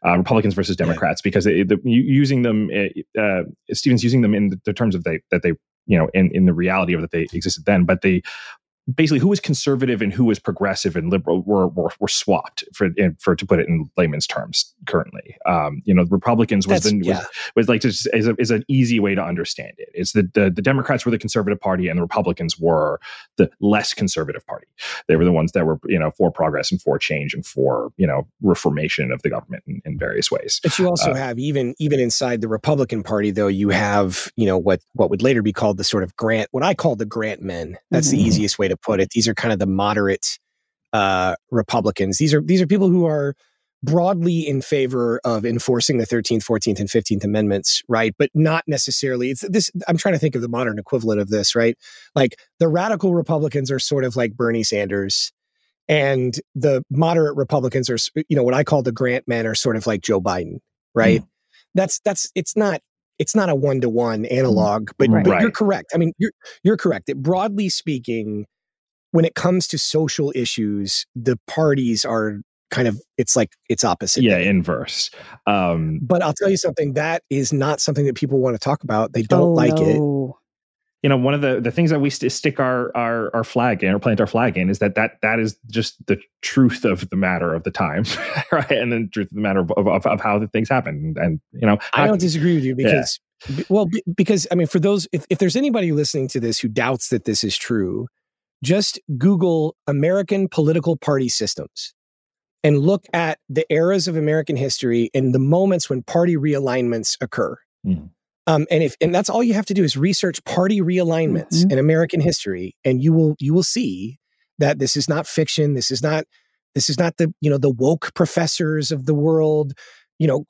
uh, Republicans versus Democrats, yeah. because it, the, using them, uh, Stevens using them in the, terms of they that they you know in in the reality of that they existed then, but the basically who was conservative and who was progressive and liberal were were, were swapped for for to put it in layman's terms currently. Um, you know, the Republicans was the, yeah. was, was, like just is, a, is an easy way to understand it. It's the, the the Democrats were the conservative party and the Republicans were the less conservative party. They were the ones that were you know for progress and for change and for you know reformation of the government in, in various ways. But you also uh, have even even inside the Republican Party though you have you know what what would later be called the sort of Grant what I call the Grant men. That's mm-hmm. the easiest way to to put it. These are kind of the moderate uh, Republicans. These are these are people who are broadly in favor of enforcing the 13th, 14th, and 15th Amendments, right? But not necessarily. It's this. I'm trying to think of the modern equivalent of this, right? Like the radical Republicans are sort of like Bernie Sanders, and the moderate Republicans are, you know, what I call the Grant men are sort of like Joe Biden, right? Mm. That's that's it's not it's not a one to one analog, but, right. but you're correct. I mean, you're you're correct. That broadly speaking, when it comes to social issues, the parties are kind of it's like it's opposite. Yeah, inverse. Um, but I'll tell you something that is not something that people want to talk about. They don't oh, like no. it. You know, one of the the things that we st- stick our our our flag in or plant our flag in is that that that is just the truth of the matter of the time, (laughs) right? And then the truth of the matter of, of, of how the things happen. And you know, I don't disagree with you because. Yeah. Well, because I mean, for those, if, if there's anybody listening to this who doubts that this is true, just Google American political party systems and look at the eras of American history and the moments when party realignments occur. Mm. Um, and if and that's all you have to do is research party realignments mm-hmm. in American history, and you will you will see that this is not fiction. This is not this is not the you know the woke professors of the world you know,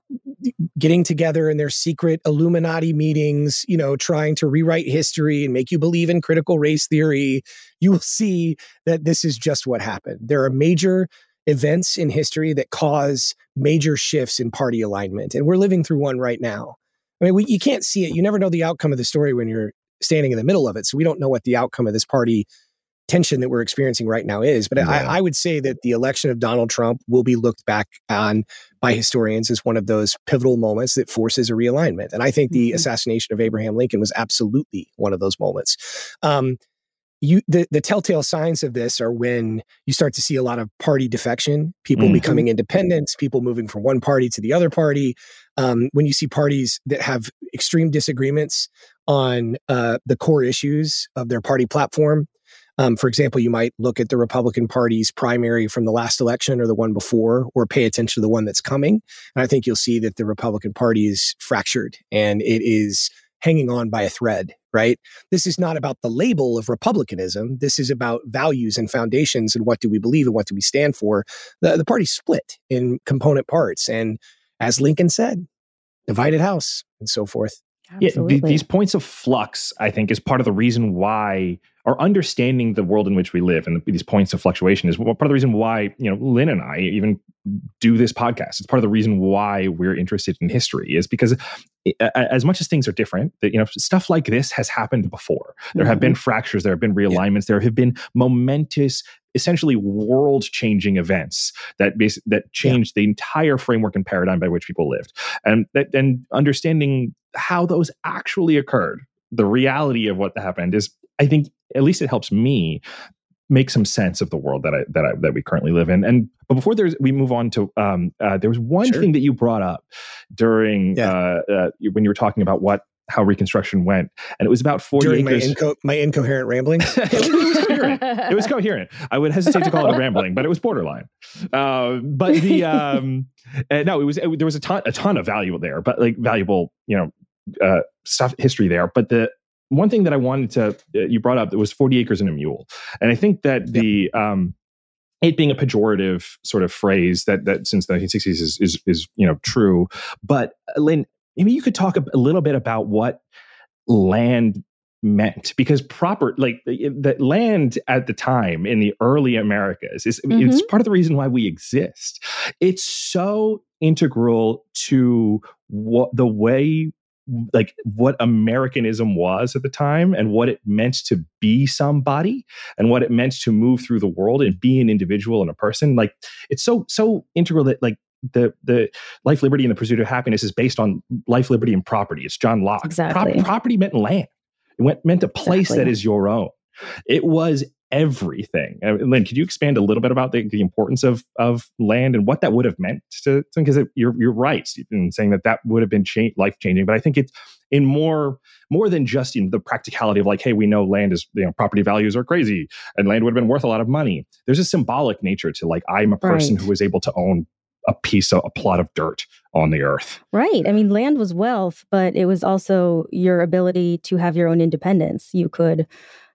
getting together in their secret Illuminati meetings, you know, trying to rewrite history and make you believe in critical race theory, you will see that this is just what happened. There are major events in history that cause major shifts in party alignment. And we're living through one right now. I mean, we, you can't see it. You never know the outcome of the story when you're standing in the middle of it. So we don't know what the outcome of this party tension that we're experiencing right now is. But yeah. I, I, would say that the election of Donald Trump will be looked back on by historians as one of those pivotal moments that forces a realignment. And I think the mm-hmm. assassination of Abraham Lincoln was absolutely one of those moments. Um, you, the, the telltale signs of this are when you start to see a lot of party defection, people mm-hmm. becoming independents, people moving from one party to the other party. Um, when you see parties that have extreme disagreements on uh, the core issues of their party platform, um, for example, you might look at the Republican Party's primary from the last election or the one before, or pay attention to the one that's coming. And I think you'll see that the Republican Party is fractured and it is hanging on by a thread right? This is not about the label of republicanism. This is about values and foundations and what do we believe and what do we stand for. The, the party split in component parts. And as Lincoln said, divided house and so forth. Absolutely. Yeah, these points of flux, I think, is part of the reason why, or understanding the world in which we live and these points of fluctuation is part of the reason why, you know, Lynn and I even do this podcast. It's part of the reason why we're interested in history is because as much as things are different, that you know, stuff like this has happened before. There mm-hmm. have been fractures, there have been realignments, yeah. there have been momentous essentially world changing events that bas- that changed yeah. the entire framework and paradigm by which people lived and that and understanding how those actually occurred the reality of what happened is i think at least it helps me make some sense of the world that I that I that we currently live in. And but before there's we move on to um, uh, there was one sure. thing that you brought up during yeah. uh, uh, when you were talking about what how Reconstruction went, and it was about forty During acres. My, inco- my incoherent rambling. (laughs) it, was coherent. it was coherent. I would hesitate to call it a rambling, but it was borderline. Uh, but the um, uh, no, it was it, there was a ton a ton of value there, but like valuable you know uh, stuff history there. But the one thing that I wanted to uh, you brought up that was forty acres and a mule, and I think that the yep. um, it being a pejorative sort of phrase that that since the 1960s is is, is you know true. But uh, Lynn, maybe you could talk a, little bit about what land meant because proper like the land at the time in the early americas is mm-hmm. it's part of the reason why we exist it's so integral to what the way like what americanism was at the time and what it meant to be somebody and what it meant to move through the world and be an individual and a person like it's so so integral that like the the life, liberty, and the pursuit of happiness is based on life, liberty, and property. It's John Locke. Exactly. Pro- property meant land. It went, meant a place exactly. that is your own. It was everything. Uh, Lynn, could you expand a little bit about the, the importance of of land and what that would have meant to? Because you're you're right in saying that that would have been cha- life changing, but I think it's in more more than just in the practicality of like, hey, we know land is you know property values are crazy and land would have been worth a lot of money. There's a symbolic nature to like I'm a person right. who was able to own a piece of a plot of dirt on the earth. Right. I mean, land was wealth, but it was also your ability to have your own independence. You could,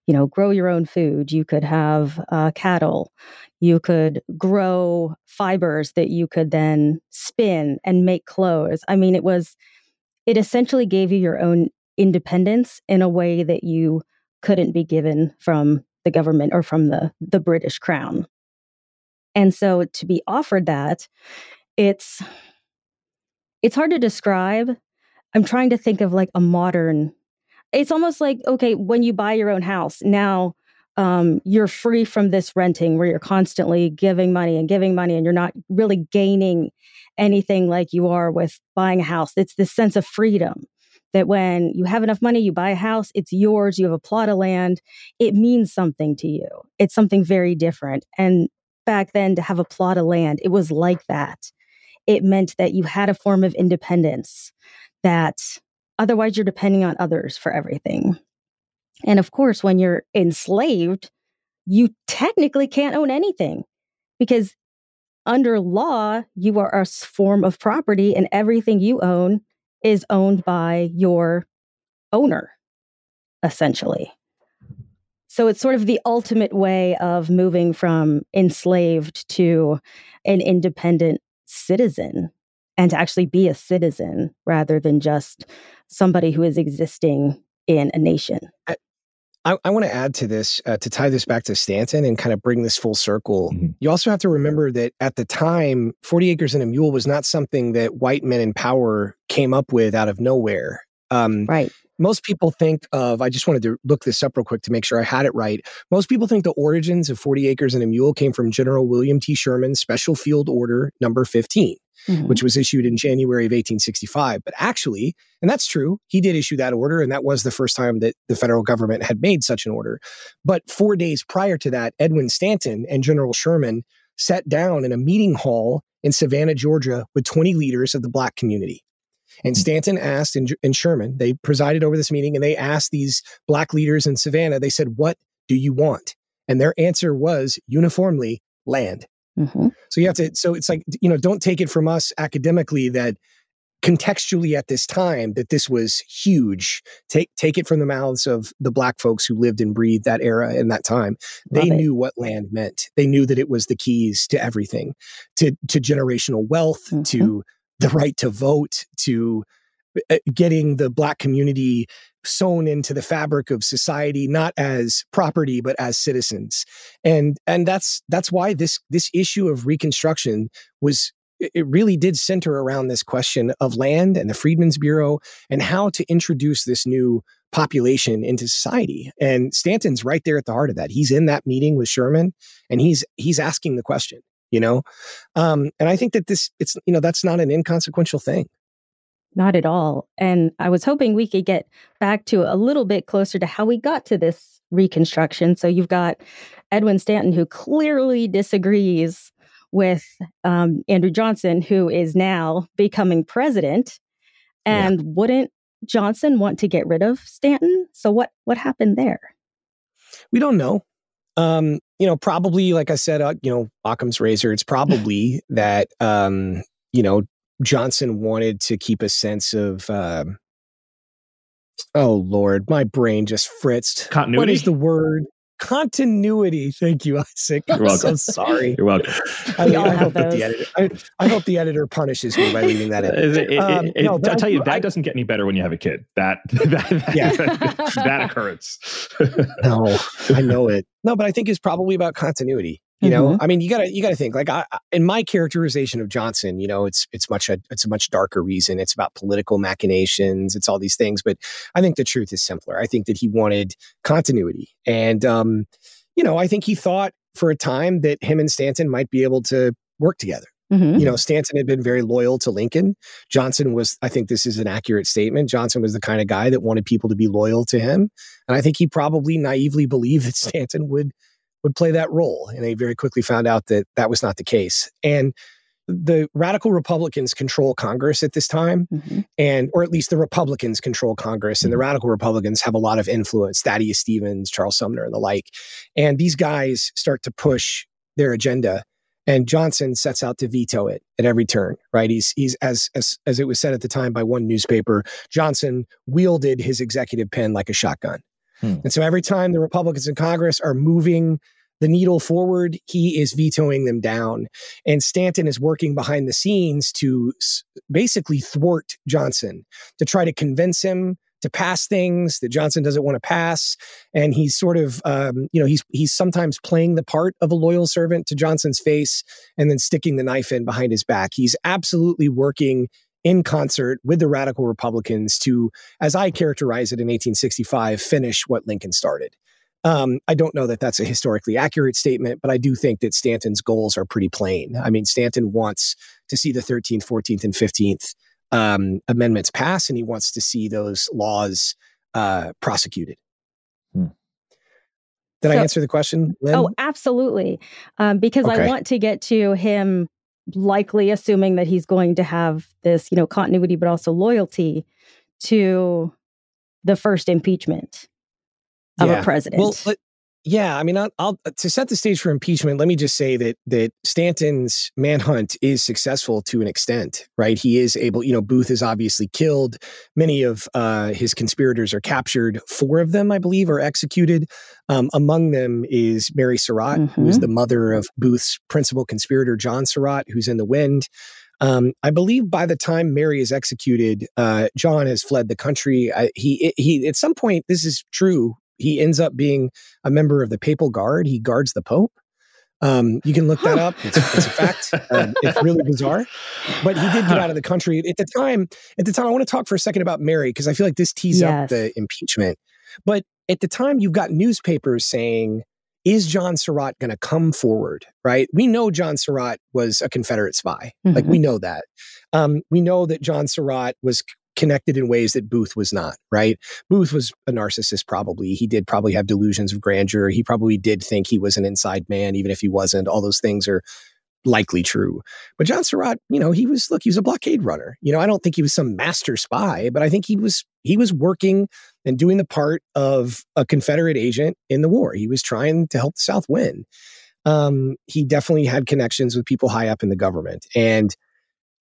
you know, grow your own food. You could have uh, cattle. You could grow fibers that you could then spin and make clothes. I mean, it was, it essentially gave you your own independence in a way that you couldn't be given from the government or from the the British crown. And so to be offered that, it's it's hard to describe. I'm trying to think of like a modern it's almost like okay, when you buy your own house, now um, you're free from this renting where you're constantly giving money and giving money and you're not really gaining anything like you are with buying a house. It's this sense of freedom that when you have enough money, you buy a house, it's yours, you have a plot of land, it means something to you. It's something very different. And back then to have a plot of land. It was like that. It meant that you had a form of independence that otherwise you're depending on others for everything. And of course, when you're enslaved, you technically can't own anything because under law, you are a form of property and everything you own is owned by your owner, essentially. So it's sort of the ultimate way of moving from enslaved to an independent citizen and to actually be a citizen rather than just somebody who is existing in a nation. I, I, I want to add to this uh, to tie this back to Stanton and kind of bring this full circle. Mm-hmm. You also have to remember that at the time, 40 acres and a mule was not something that white men in power came up with out of nowhere. Um, right most people think of, I just wanted to look this up real quick to make sure I had it right. Most people think the origins of 40 Acres and a Mule came from General William T. Sherman's Special Field Order number 15, mm-hmm. which was issued in January of 1865. But actually, and that's true, he did issue that order, and that was the first time that the federal government had made such an order. But four days prior to that, Edwin Stanton and General Sherman sat down in a meeting hall in Savannah, Georgia, with 20 leaders of the Black community. And. Stanton asked, and, and Sherman, they presided over this meeting and they asked these black leaders in Savannah, they said, What do you want? And their answer was uniformly land. Mm-hmm. So you have to, so it's like, you know, don't take it from us academically that contextually at this time that this was huge. Take take it from the mouths of the black folks who lived and breathed that era and that time. Love they it. knew what land meant. They knew that it was the keys to everything, to to generational wealth, mm-hmm. to the right to vote, to uh, getting the black community sewn into the fabric of society not as property but as citizens and and that's that's why this this issue of reconstruction was it really did center around this question of land and the Freedmen's Bureau and how to introduce this new population into society. And Stanton's right there at the heart of that. He's in that meeting with Sherman and he's he's asking the question, you know? Um, and I think that this it's you know, that's not an inconsequential thing. Not at all. And I was hoping we could get back to a little bit closer to how we got to this reconstruction. So you've got Edwin Stanton, who clearly disagrees with um, Andrew Johnson, who is now becoming president. And yeah. wouldn't Johnson want to get rid of Stanton? So what what happened there? We don't know. Um, you know, probably like I said, uh, you know, Occam's razor. It's probably that um, you know Johnson wanted to keep a sense of. Um, oh Lord, my brain just fritzed. Continuity. What is the word? Continuity. Thank you, Isaac. You're welcome. I'm so sorry. You're welcome. I, mean, I hope that the editor. I, I, hope the editor punishes me by leaving that in. It, it, um, it, no, I'll tell you that doesn't get any better when you have a kid. That (laughs) that that, yeah. that, that occurrence. (laughs) no, I know it. No, but I think it's probably about continuity. You know, mm-hmm. I mean, you gotta you gotta think like I, in my characterization of Johnson. You know, it's it's much a it's a much darker reason. It's about political machinations. It's all these things. But I think the truth is simpler. I think that he wanted continuity, and um, you know, I think he thought for a time that him and Stanton might be able to work together. Mm-hmm. You know, Stanton had been very loyal to Lincoln. Johnson was, I think this is an accurate statement. Johnson was the kind of guy that wanted people to be loyal to him. And I think he probably naively believed that (laughs) Stanton would would play that role. And they very quickly found out that that was not the case. And the radical Republicans control Congress at this time, mm-hmm. and or at least the Republicans control Congress, and the mm-hmm. radical Republicans have a lot of influence. Thaddeus Stevens, Charles Sumner, and the like. And these guys start to push their agenda, and Johnson sets out to veto it at every turn. Right? He's he's as as as it was said at the time by one newspaper. Johnson wielded his executive pen like a shotgun. Hmm. And so every time the Republicans in Congress are moving the needle forward, he is vetoing them down. And Stanton is working behind the scenes to basically thwart Johnson, to try to convince him to pass things that Johnson doesn't want to pass. And he's sort of, um, you know, he's he's sometimes playing the part of a loyal servant to Johnson's face and then sticking the knife in behind his back. He's absolutely working in concert with the radical Republicans to, as I characterize it in 1865, finish what Lincoln started. Um, I don't know that that's a historically accurate statement, but I do think that Stanton's goals are pretty plain. I mean, Stanton wants to see the 13th, 14th, and 15th um, amendments pass, and he wants to see those laws uh, prosecuted. Hmm. Did so, I answer the question? Lynn? Oh, absolutely. Um, because okay. I want to get to him likely assuming that he's going to have this, you know, continuity, but also loyalty to the first impeachment of yeah. a president. Well, yeah, I mean, I'll, I'll, to set the stage for impeachment. Let me just say that that Stanton's manhunt is successful to an extent, right? He is able. You know, Booth is obviously killed. Many of uh, his conspirators are captured. Four of them, I believe, are executed. Um, among them is Mary Surratt, mm-hmm. who is mm-hmm. the mother of Booth's principal conspirator, John Surratt, who's in the wind. Um, I believe by the time Mary is executed, uh, John has fled the country. I, he he at some point, this is true he ends up being a member of the papal guard. He guards the Pope. Um, you can look that up. It's, it's a fact. Um, it's really bizarre, but he did get out of the country at the time. At the time, I want to talk for a second about Mary because I feel like this tees yes. up the impeachment. But at the time, you've got newspapers saying, "Is John Surratt going to come forward?" Right? We know John Surratt was a Confederate spy. Mm-hmm. Like we mm-hmm. know that. Um, we know that John Surratt was connected in ways that Booth was not, right? Booth was a narcissist, probably. He did probably have delusions of grandeur. He probably did think he was an inside man, even if he wasn't. All those things are likely true. But John Surratt, you know, he was look, he was a blockade runner. You know, I don't think he was some master spy, but I think he was he was working and doing the part of a Confederate agent in the war. He was trying to help the South win. Um, he definitely had connections with people high up in the government, and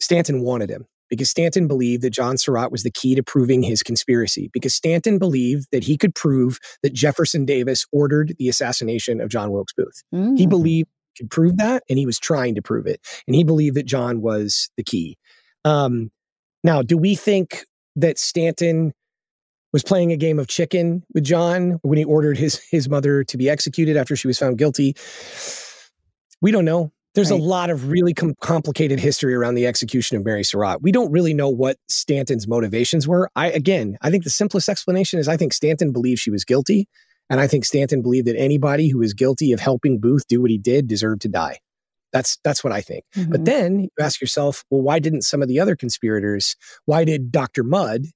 Stanton wanted him. Because Stanton believed that John Surratt was the key to proving his conspiracy, because Stanton believed that he could prove that Jefferson Davis ordered the assassination of John Wilkes Booth. Mm. He believed he could prove that, and he was trying to prove it. And he believed that John was the key. Um, now, do we think that Stanton was playing a game of chicken with John when he ordered his his mother to be executed after she was found guilty? We don't know. There's right. a lot of really com- complicated history around the execution of Mary Surratt. We don't really know what Stanton's motivations were. I again, I think the simplest explanation is I think Stanton believed she was guilty, and I think Stanton believed that anybody who was guilty of helping Booth do what he did deserved to die. That's that's what I think. Mm-hmm. But then you ask yourself, well, why didn't some of the other conspirators? Why did Dr. Mudd,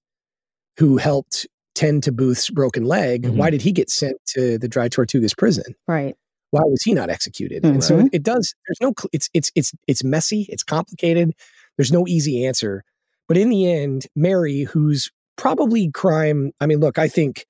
who helped tend to Booth's broken leg, mm-hmm. why did he get sent to the Dry Tortugas prison? Right why was he not executed? Mm-hmm. And so it, mm-hmm. it, does. There's no. It's it's it's it's messy. It's complicated. There's no easy answer. But in the end, Mary, who's probably crime. I mean, look, I think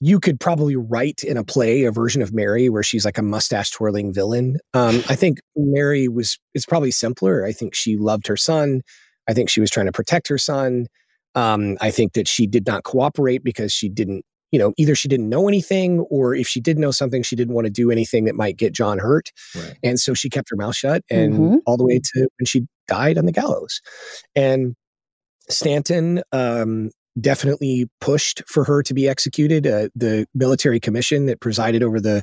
you could probably write in a play a version of Mary where she's like a mustache twirling villain. Um, I think Mary was. It's probably simpler. I think she loved her son. I think she was trying to protect her son. Um, I think that she did not cooperate because she didn't you know, either she didn't know anything or if she did know something, she didn't want to do anything that might get John hurt. Right. And so she kept her mouth shut and mm-hmm. all the way to when she died on the gallows. And Stanton um, definitely pushed for her to be executed. Uh, the military commission that presided over the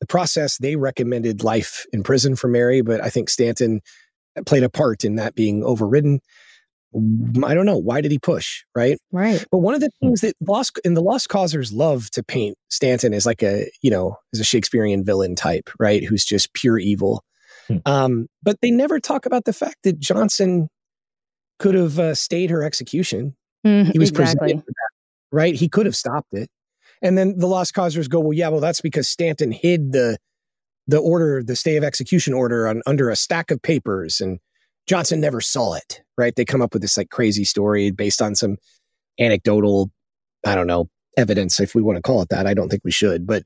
the process, they recommended life in prison for Mary, but I think Stanton played a part in that being overridden. I don't know why did he push, right? Right. But one of the things that lost in the Lost Causers love to paint Stanton as like a you know as a Shakespearean villain type, right? Who's just pure evil. Hmm. Um, but they never talk about the fact that Johnson could have uh, stayed her execution. Mm, he was exactly. that, right? He could have stopped it. And then the Lost Causers go, well, yeah, well, that's because Stanton hid the the order, the stay of execution order, on under a stack of papers, and Johnson never saw it, right? They come up with this like crazy story based on some anecdotal, I don't know, evidence, if we want to call it that. I don't think we should, but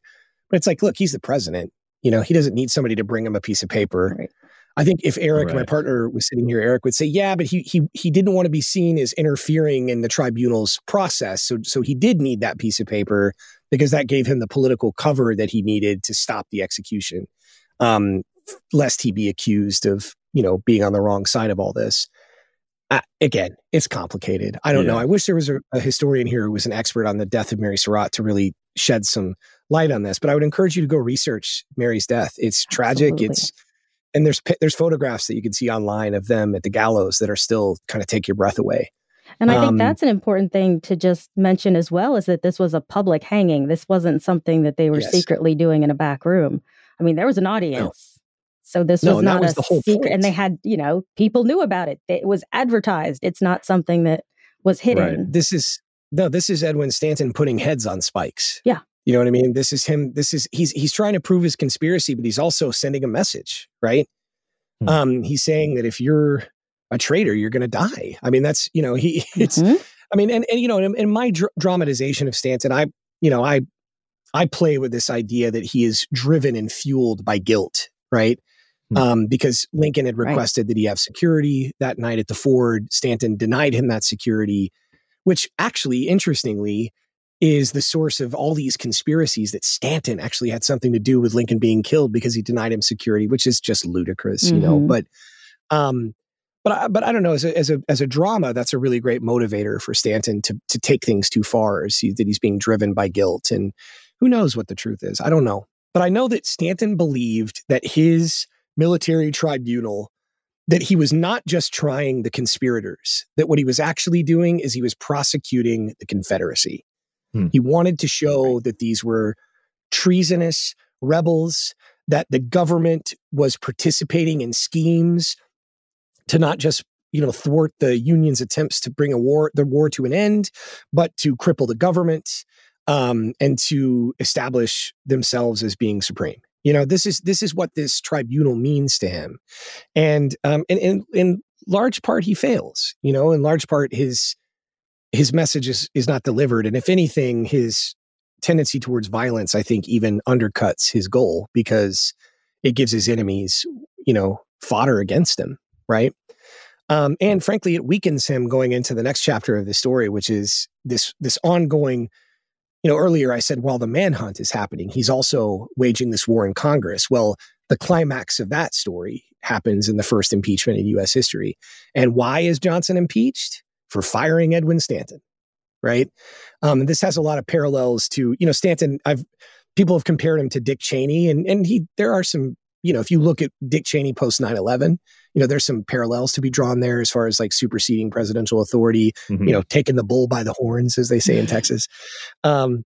but it's like, look, he's the president. You know, he doesn't need somebody to bring him a piece of paper. Right. I think if Eric, right. my partner, was sitting here, Eric would say, "Yeah, but he he he didn't want to be seen as interfering in the tribunal's process, so so he did need that piece of paper because that gave him the political cover that he needed to stop the execution, um, lest he be accused of you know, being on the wrong side of all this. Uh, again, it's complicated. I don't yeah. know. I wish there was a, a, historian here who was an expert on the death of Mary Surratt to really shed some light on this. But I would encourage you to go research Mary's death. It's tragic. Absolutely. It's and there's there's photographs that you can see online of them at the gallows that are still kind of take your breath away. And I think um, that's an important thing to just mention as well is that this was a public hanging. This wasn't something that they were yes. secretly doing in a back room. I mean, there was an audience. So this no, was not was a secret, point. and they had, you know, people knew about it. It was advertised. It's not something that was hidden. Right. This is no, this is Edwin Stanton putting heads on spikes. Yeah. You know what I mean? This is him. This is he's he's trying to prove his conspiracy, but he's also sending a message, right? Hmm. Um, he's saying that if you're a traitor, you're going to die. I mean, that's you know he. (laughs) It's. Mm-hmm. I mean, and and you know, in, in my dr- dramatization of Stanton, I you know I I play with this idea that he is driven and fueled by guilt, right? Hmm. um, because Lincoln had requested right. that he have security that night at the Ford. Stanton denied him that security, which actually, interestingly, is the source of all these conspiracies that Stanton actually had something to do with Lincoln being killed because he denied him security, which is just ludicrous, mm-hmm. you know. Mm-hmm. But, um, but I, but I don't know. As a, as a as a drama, that's a really great motivator for Stanton to to take things too far. Is he, that he's being driven by guilt, and who knows what the truth is? I don't know. But I know that Stanton believed that his military tribunal that he was not just trying the conspirators, that what he was actually doing is he was prosecuting the Confederacy. Hmm. He wanted to show that these were treasonous rebels, that the government was participating in schemes to not just you know thwart the union's attempts to bring a war the war to an end but to cripple the government um, and to establish themselves as being supreme you know, this is this is what this tribunal means to him, and um, and in in large part he fails. You know, in large part his his message is is not delivered, and if anything, his tendency towards violence, I think, even undercuts his goal because it gives his enemies, you know, fodder against him, right? Um, and frankly, it weakens him going into the next chapter of the story, which is this this ongoing. You know, earlier I said while the manhunt is happening, he's also waging this war in Congress. Well, the climax of that story happens in the first impeachment in U.S. history. And why is Johnson impeached? For firing Edwin Stanton, right? Um, this has a lot of parallels to you know Stanton. I've people have compared him to Dick Cheney, and and he there are some you know if you look at Dick Cheney post 9-11, you know there's some parallels to be drawn there as far as like superseding presidential authority, mm-hmm. you know taking the bull by the horns as they say in (laughs) Texas. Um,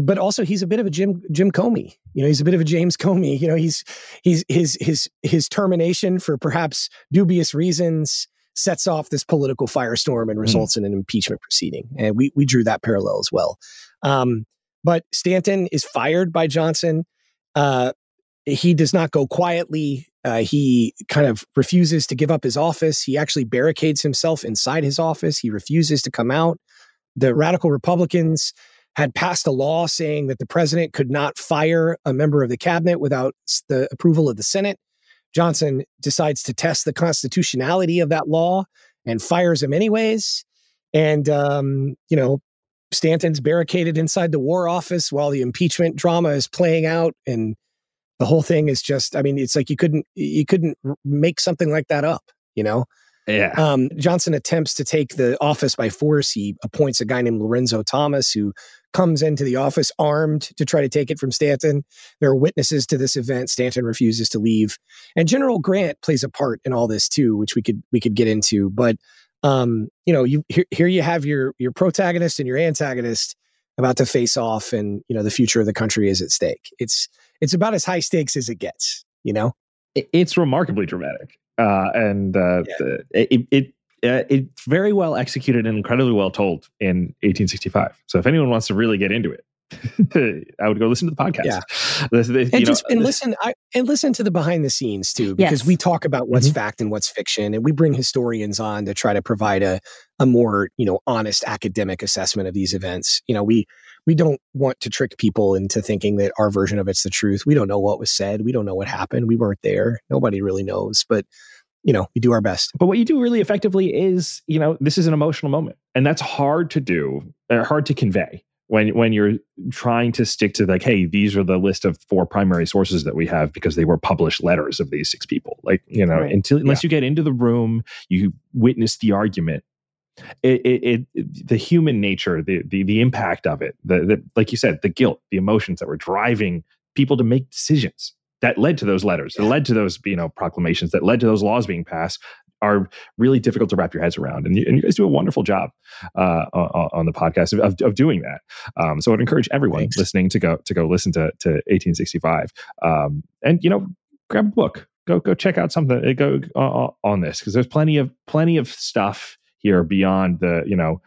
but also he's a bit of a Jim Jim Comey. You know, he's a bit of a James Comey. You know, he's he's his his his termination for perhaps dubious reasons sets off this political firestorm and mm-hmm. results mm. in an impeachment proceeding. And we we drew that parallel as well. Um, but Stanton is fired by Johnson. Uh, he does not go quietly. Uh, he kind of refuses to give up his office. He actually barricades himself inside his office. He refuses to come out. The radical Republicans had passed a law saying that the president could not fire a member of the cabinet without the approval of the Senate. Johnson decides to test the constitutionality of that law and fires him anyways. And, um, you know, Stanton's barricaded inside the War Office while the impeachment drama is playing out. And the whole thing is just, I mean, it's like you couldn't, you couldn't make something like that up, you know? Yeah. Um, Johnson attempts to take the office by force. He appoints a guy named Lorenzo Thomas who comes into the office armed to try to take it from Stanton. There are witnesses to this event. Stanton refuses to leave, and General Grant plays a part in all this too, which we could we could get into. But um, you know, you here, here you have your your protagonist and your antagonist about to face off, and you know the future of the country is at stake. It's it's about as high stakes as it gets. You know, it's remarkably dramatic, uh, and uh, yeah. the, it, it uh, it's very well executed and incredibly well told in 1865. So if anyone wants to really get into it, (laughs) I would go listen to the podcast. Yeah, (laughs) the, the, and just know, and listen I, and listen to the behind the scenes too, because yes. we talk about what's mm-hmm. fact and what's fiction, and we bring historians on to try to provide a a more you know honest academic assessment of these events. You know, we we don't want to trick people into thinking that our version of it's the truth. We don't know what was said. We don't know what happened. We weren't there. Nobody really knows, but you know, we do our best. But what you do really effectively is, you know, this is an emotional moment. And that's hard to do, uh, hard to convey when when you're trying to stick to like, hey, these are the list of four primary sources that we have because they were published letters of these six people. Like, you know, right. until unless yeah. you get into the room, you witness the argument. It, it, it, the human nature, the, the the impact of it, the, the like you said, the guilt, the emotions that were driving people to make decisions that led to those letters, that led to those you know proclamations, that led to those laws being passed, are really difficult to wrap your heads around. And you, and you guys do a wonderful job uh, on, on, the podcast of, of, of doing that. Um, so I'd encourage everyone Thanks. listening to go to go listen to to 1865, um, and you know grab a book, go go check out something, uh, go uh, on this because there's plenty of plenty of stuff here beyond the you know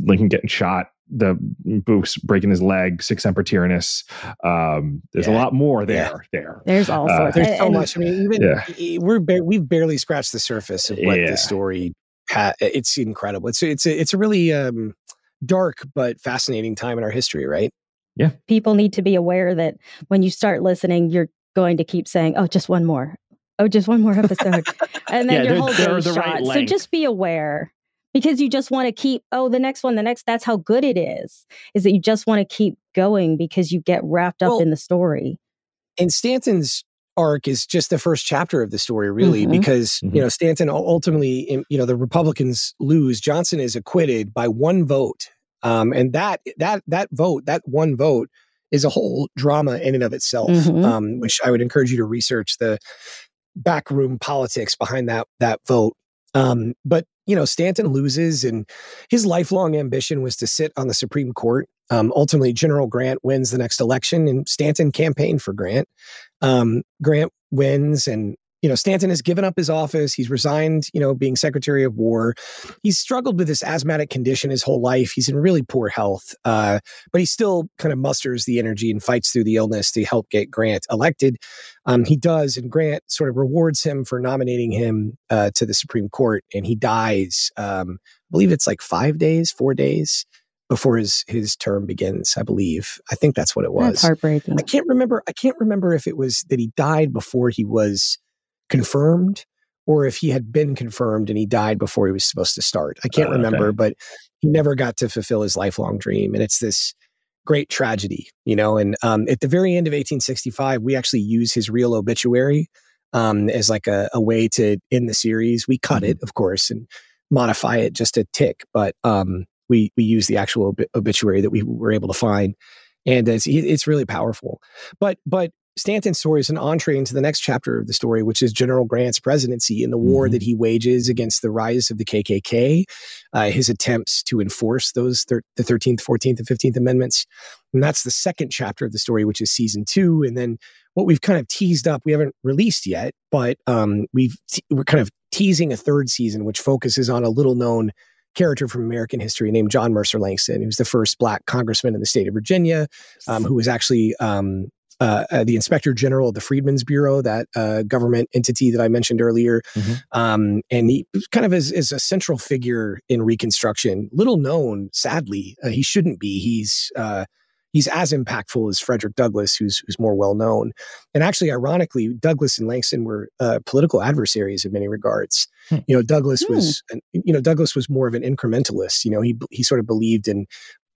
Lincoln getting shot the Booth's breaking his leg, Sic semper tyrannis. Um, there's yeah. a lot more there. Yeah. There, there's all uh, sorts. Uh, there's so much. I mean, even yeah. we're ba- we've barely scratched the surface of what the story. Ha- it's incredible. It's it's a, it's a really um, dark but fascinating time in our history, right? Yeah. People need to be aware that when you start listening, you're going to keep saying, "Oh, just one more." Oh, just one more (laughs) episode, and then your whole day shot. Right so just be aware because you just want to keep oh the next one the next that's how good it is is that you just want to keep going because you get wrapped up well, in the story and stanton's arc is just the first chapter of the story really mm-hmm. because mm-hmm. you know stanton ultimately you know the republicans lose johnson is acquitted by one vote um, and that that that vote that one vote is a whole drama in and of itself mm-hmm. um, which i would encourage you to research the backroom politics behind that that vote um, but you know, Stanton loses, and his lifelong ambition was to sit on the Supreme Court. Um, ultimately, General Grant wins the next election, and Stanton campaigned for Grant. Um, Grant wins, and you know, Stanton has given up his office. He's resigned, you know, being Secretary of War. He's struggled with this asthmatic condition his whole life. He's in really poor health, uh, but he still kind of musters the energy and fights through the illness to help get Grant elected. Um, he does, and Grant sort of rewards him for nominating him uh, to the Supreme Court, and he dies. Um, I believe it's like five days, four days before his his term begins. I believe. I think that's what it was. That's heartbreaking. I can't remember. I can't remember if it was that he died before he was confirmed or if he had been confirmed and he died before he was supposed to start. I can't uh, remember, okay. but he never got to fulfill his lifelong dream. And it's this great tragedy, you know. And um, at the very end of 1865, we actually use his real obituary um, as like a, a, way to end the series. We cut mm-hmm. it, of course, and modify it just a tick, but um, we we use the actual ob- obituary that we were able to find, and it's it's really powerful. But but Stanton's story is an entree into the next chapter of the story, which is General Grant's presidency and the war mm-hmm. that he wages against the rise of the KKK, uh, his attempts to enforce those thir- the 13th, 14th, and 15th Amendments. And that's the second chapter of the story, which is season two. And then what we've kind of teased up, we haven't released yet, but um, we've te- we're kind of teasing a third season, which focuses on a little known character from American history named John Mercer Langston, who was the first black congressman in the state of Virginia, um, who was actually um, uh, uh, the inspector general of the Freedmen's Bureau, that uh, government entity that I mentioned earlier. Mm-hmm. Um, and he kind of is, is, a central figure in Reconstruction, little known, sadly. Uh, he shouldn't be. He's uh, he's as impactful as Frederick Douglass, who's who's more well known. And actually, ironically, Douglass and Langston were uh, political adversaries in many regards. Hmm. You know, Douglass hmm. was you know Douglass was more of an incrementalist. You know, he he sort of believed in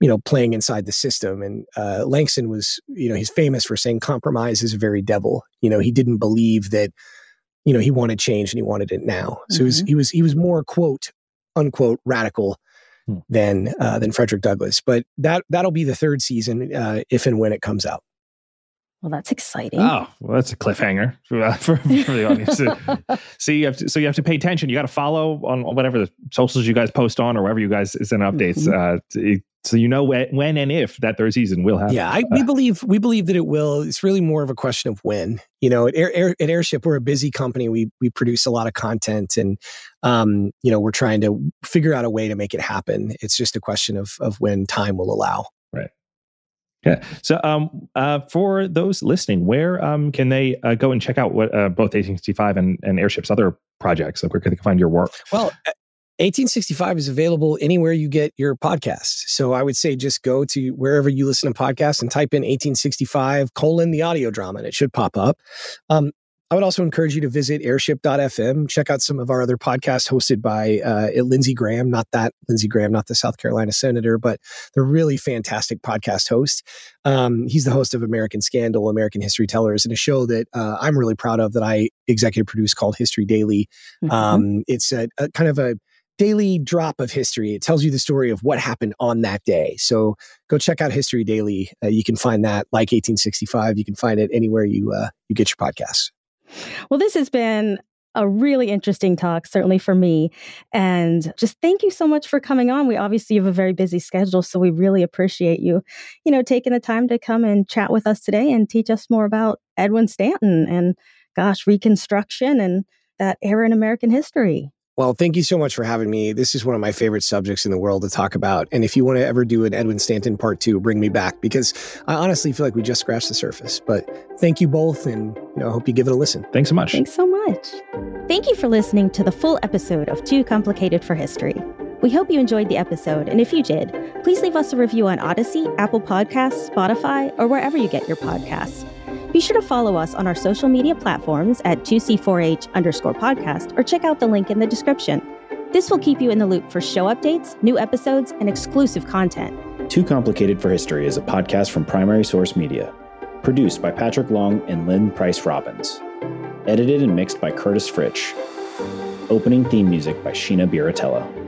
you know, playing inside the system. And uh, Langston was, you know, he's famous for saying compromise is a very devil. You know, he didn't believe that, you know, he wanted change and he wanted it now. So mm-hmm. he was he was he was more quote unquote radical hmm. than uh, than Frederick Douglass. But that that'll be the third season uh, if and when it comes out. Well, that's exciting. Oh, well, that's a cliffhanger for, (laughs) uh, for, for the audience. so, (laughs) you have to, so you have to pay attention. You got to follow on whatever the socials you guys post on or wherever you guys send updates. Mm-hmm. Uh, to, so you know when, when and if that third season will happen. Yeah, I, we uh, believe we believe that it will. It's really more of a question of when. You know, at, Air, Air, at Airship, we're a busy company. We we produce a lot of content, and um, you know, we're trying to figure out a way to make it happen. It's just a question of of when time will allow. Yeah. So, um, uh, for those listening, where um, can they uh, go and check out what uh, both 1865 and, and Airship's other projects? Like, where can they find your work? Well, 1865 is available anywhere you get your podcasts. So I would say just go to wherever you listen to podcasts and type in 1865 colon the audio drama and it should pop up. Um, I would also encourage you to visit airship.fm, check out some of our other podcasts hosted by uh, Lindsey Graham, not that Lindsey Graham, not the South Carolina senator, but the really fantastic podcast host. Um, he's the host of American Scandal, American History Tellers, and a show that uh, I'm really proud of that I executive produce called History Daily. Mm-hmm. Um, it's a, a kind of a daily drop of history. It tells you the story of what happened on that day. So go check out History Daily. Uh, you can find that like 1865. You can find it anywhere you uh, you get your podcasts. Well, this has been a really interesting talk, certainly for me. And just thank you so much for coming on. We obviously have a very busy schedule, so we really appreciate you, you know, taking the time to come and chat with us today and teach us more about Edwin Stanton and gosh, Reconstruction and that era in American history. Well, thank you so much for having me. This is one of my favorite subjects in the world to talk about. And if you want to ever do an Edwin Stanton part two, bring me back because I honestly feel like we just scratched the surface. But thank you both, and you know, I hope you give it a listen. Thanks so much. Thanks so much. Thank you for listening to the full episode of Too Complicated for History. We hope you enjoyed the episode, and if you did, please leave us a review on Odyssey, Apple Podcasts, Spotify, or wherever you get your podcasts. Be sure to follow us on our social media platforms at 2C4H underscore podcast or check out the link in the description. This will keep you in the loop for show updates, new episodes, and exclusive content. Too Complicated for History is a podcast from Primary Source Media, produced by Patrick Long and Lynn Price Robbins, edited and mixed by Curtis Fritch, opening theme music by Sheena Biratello.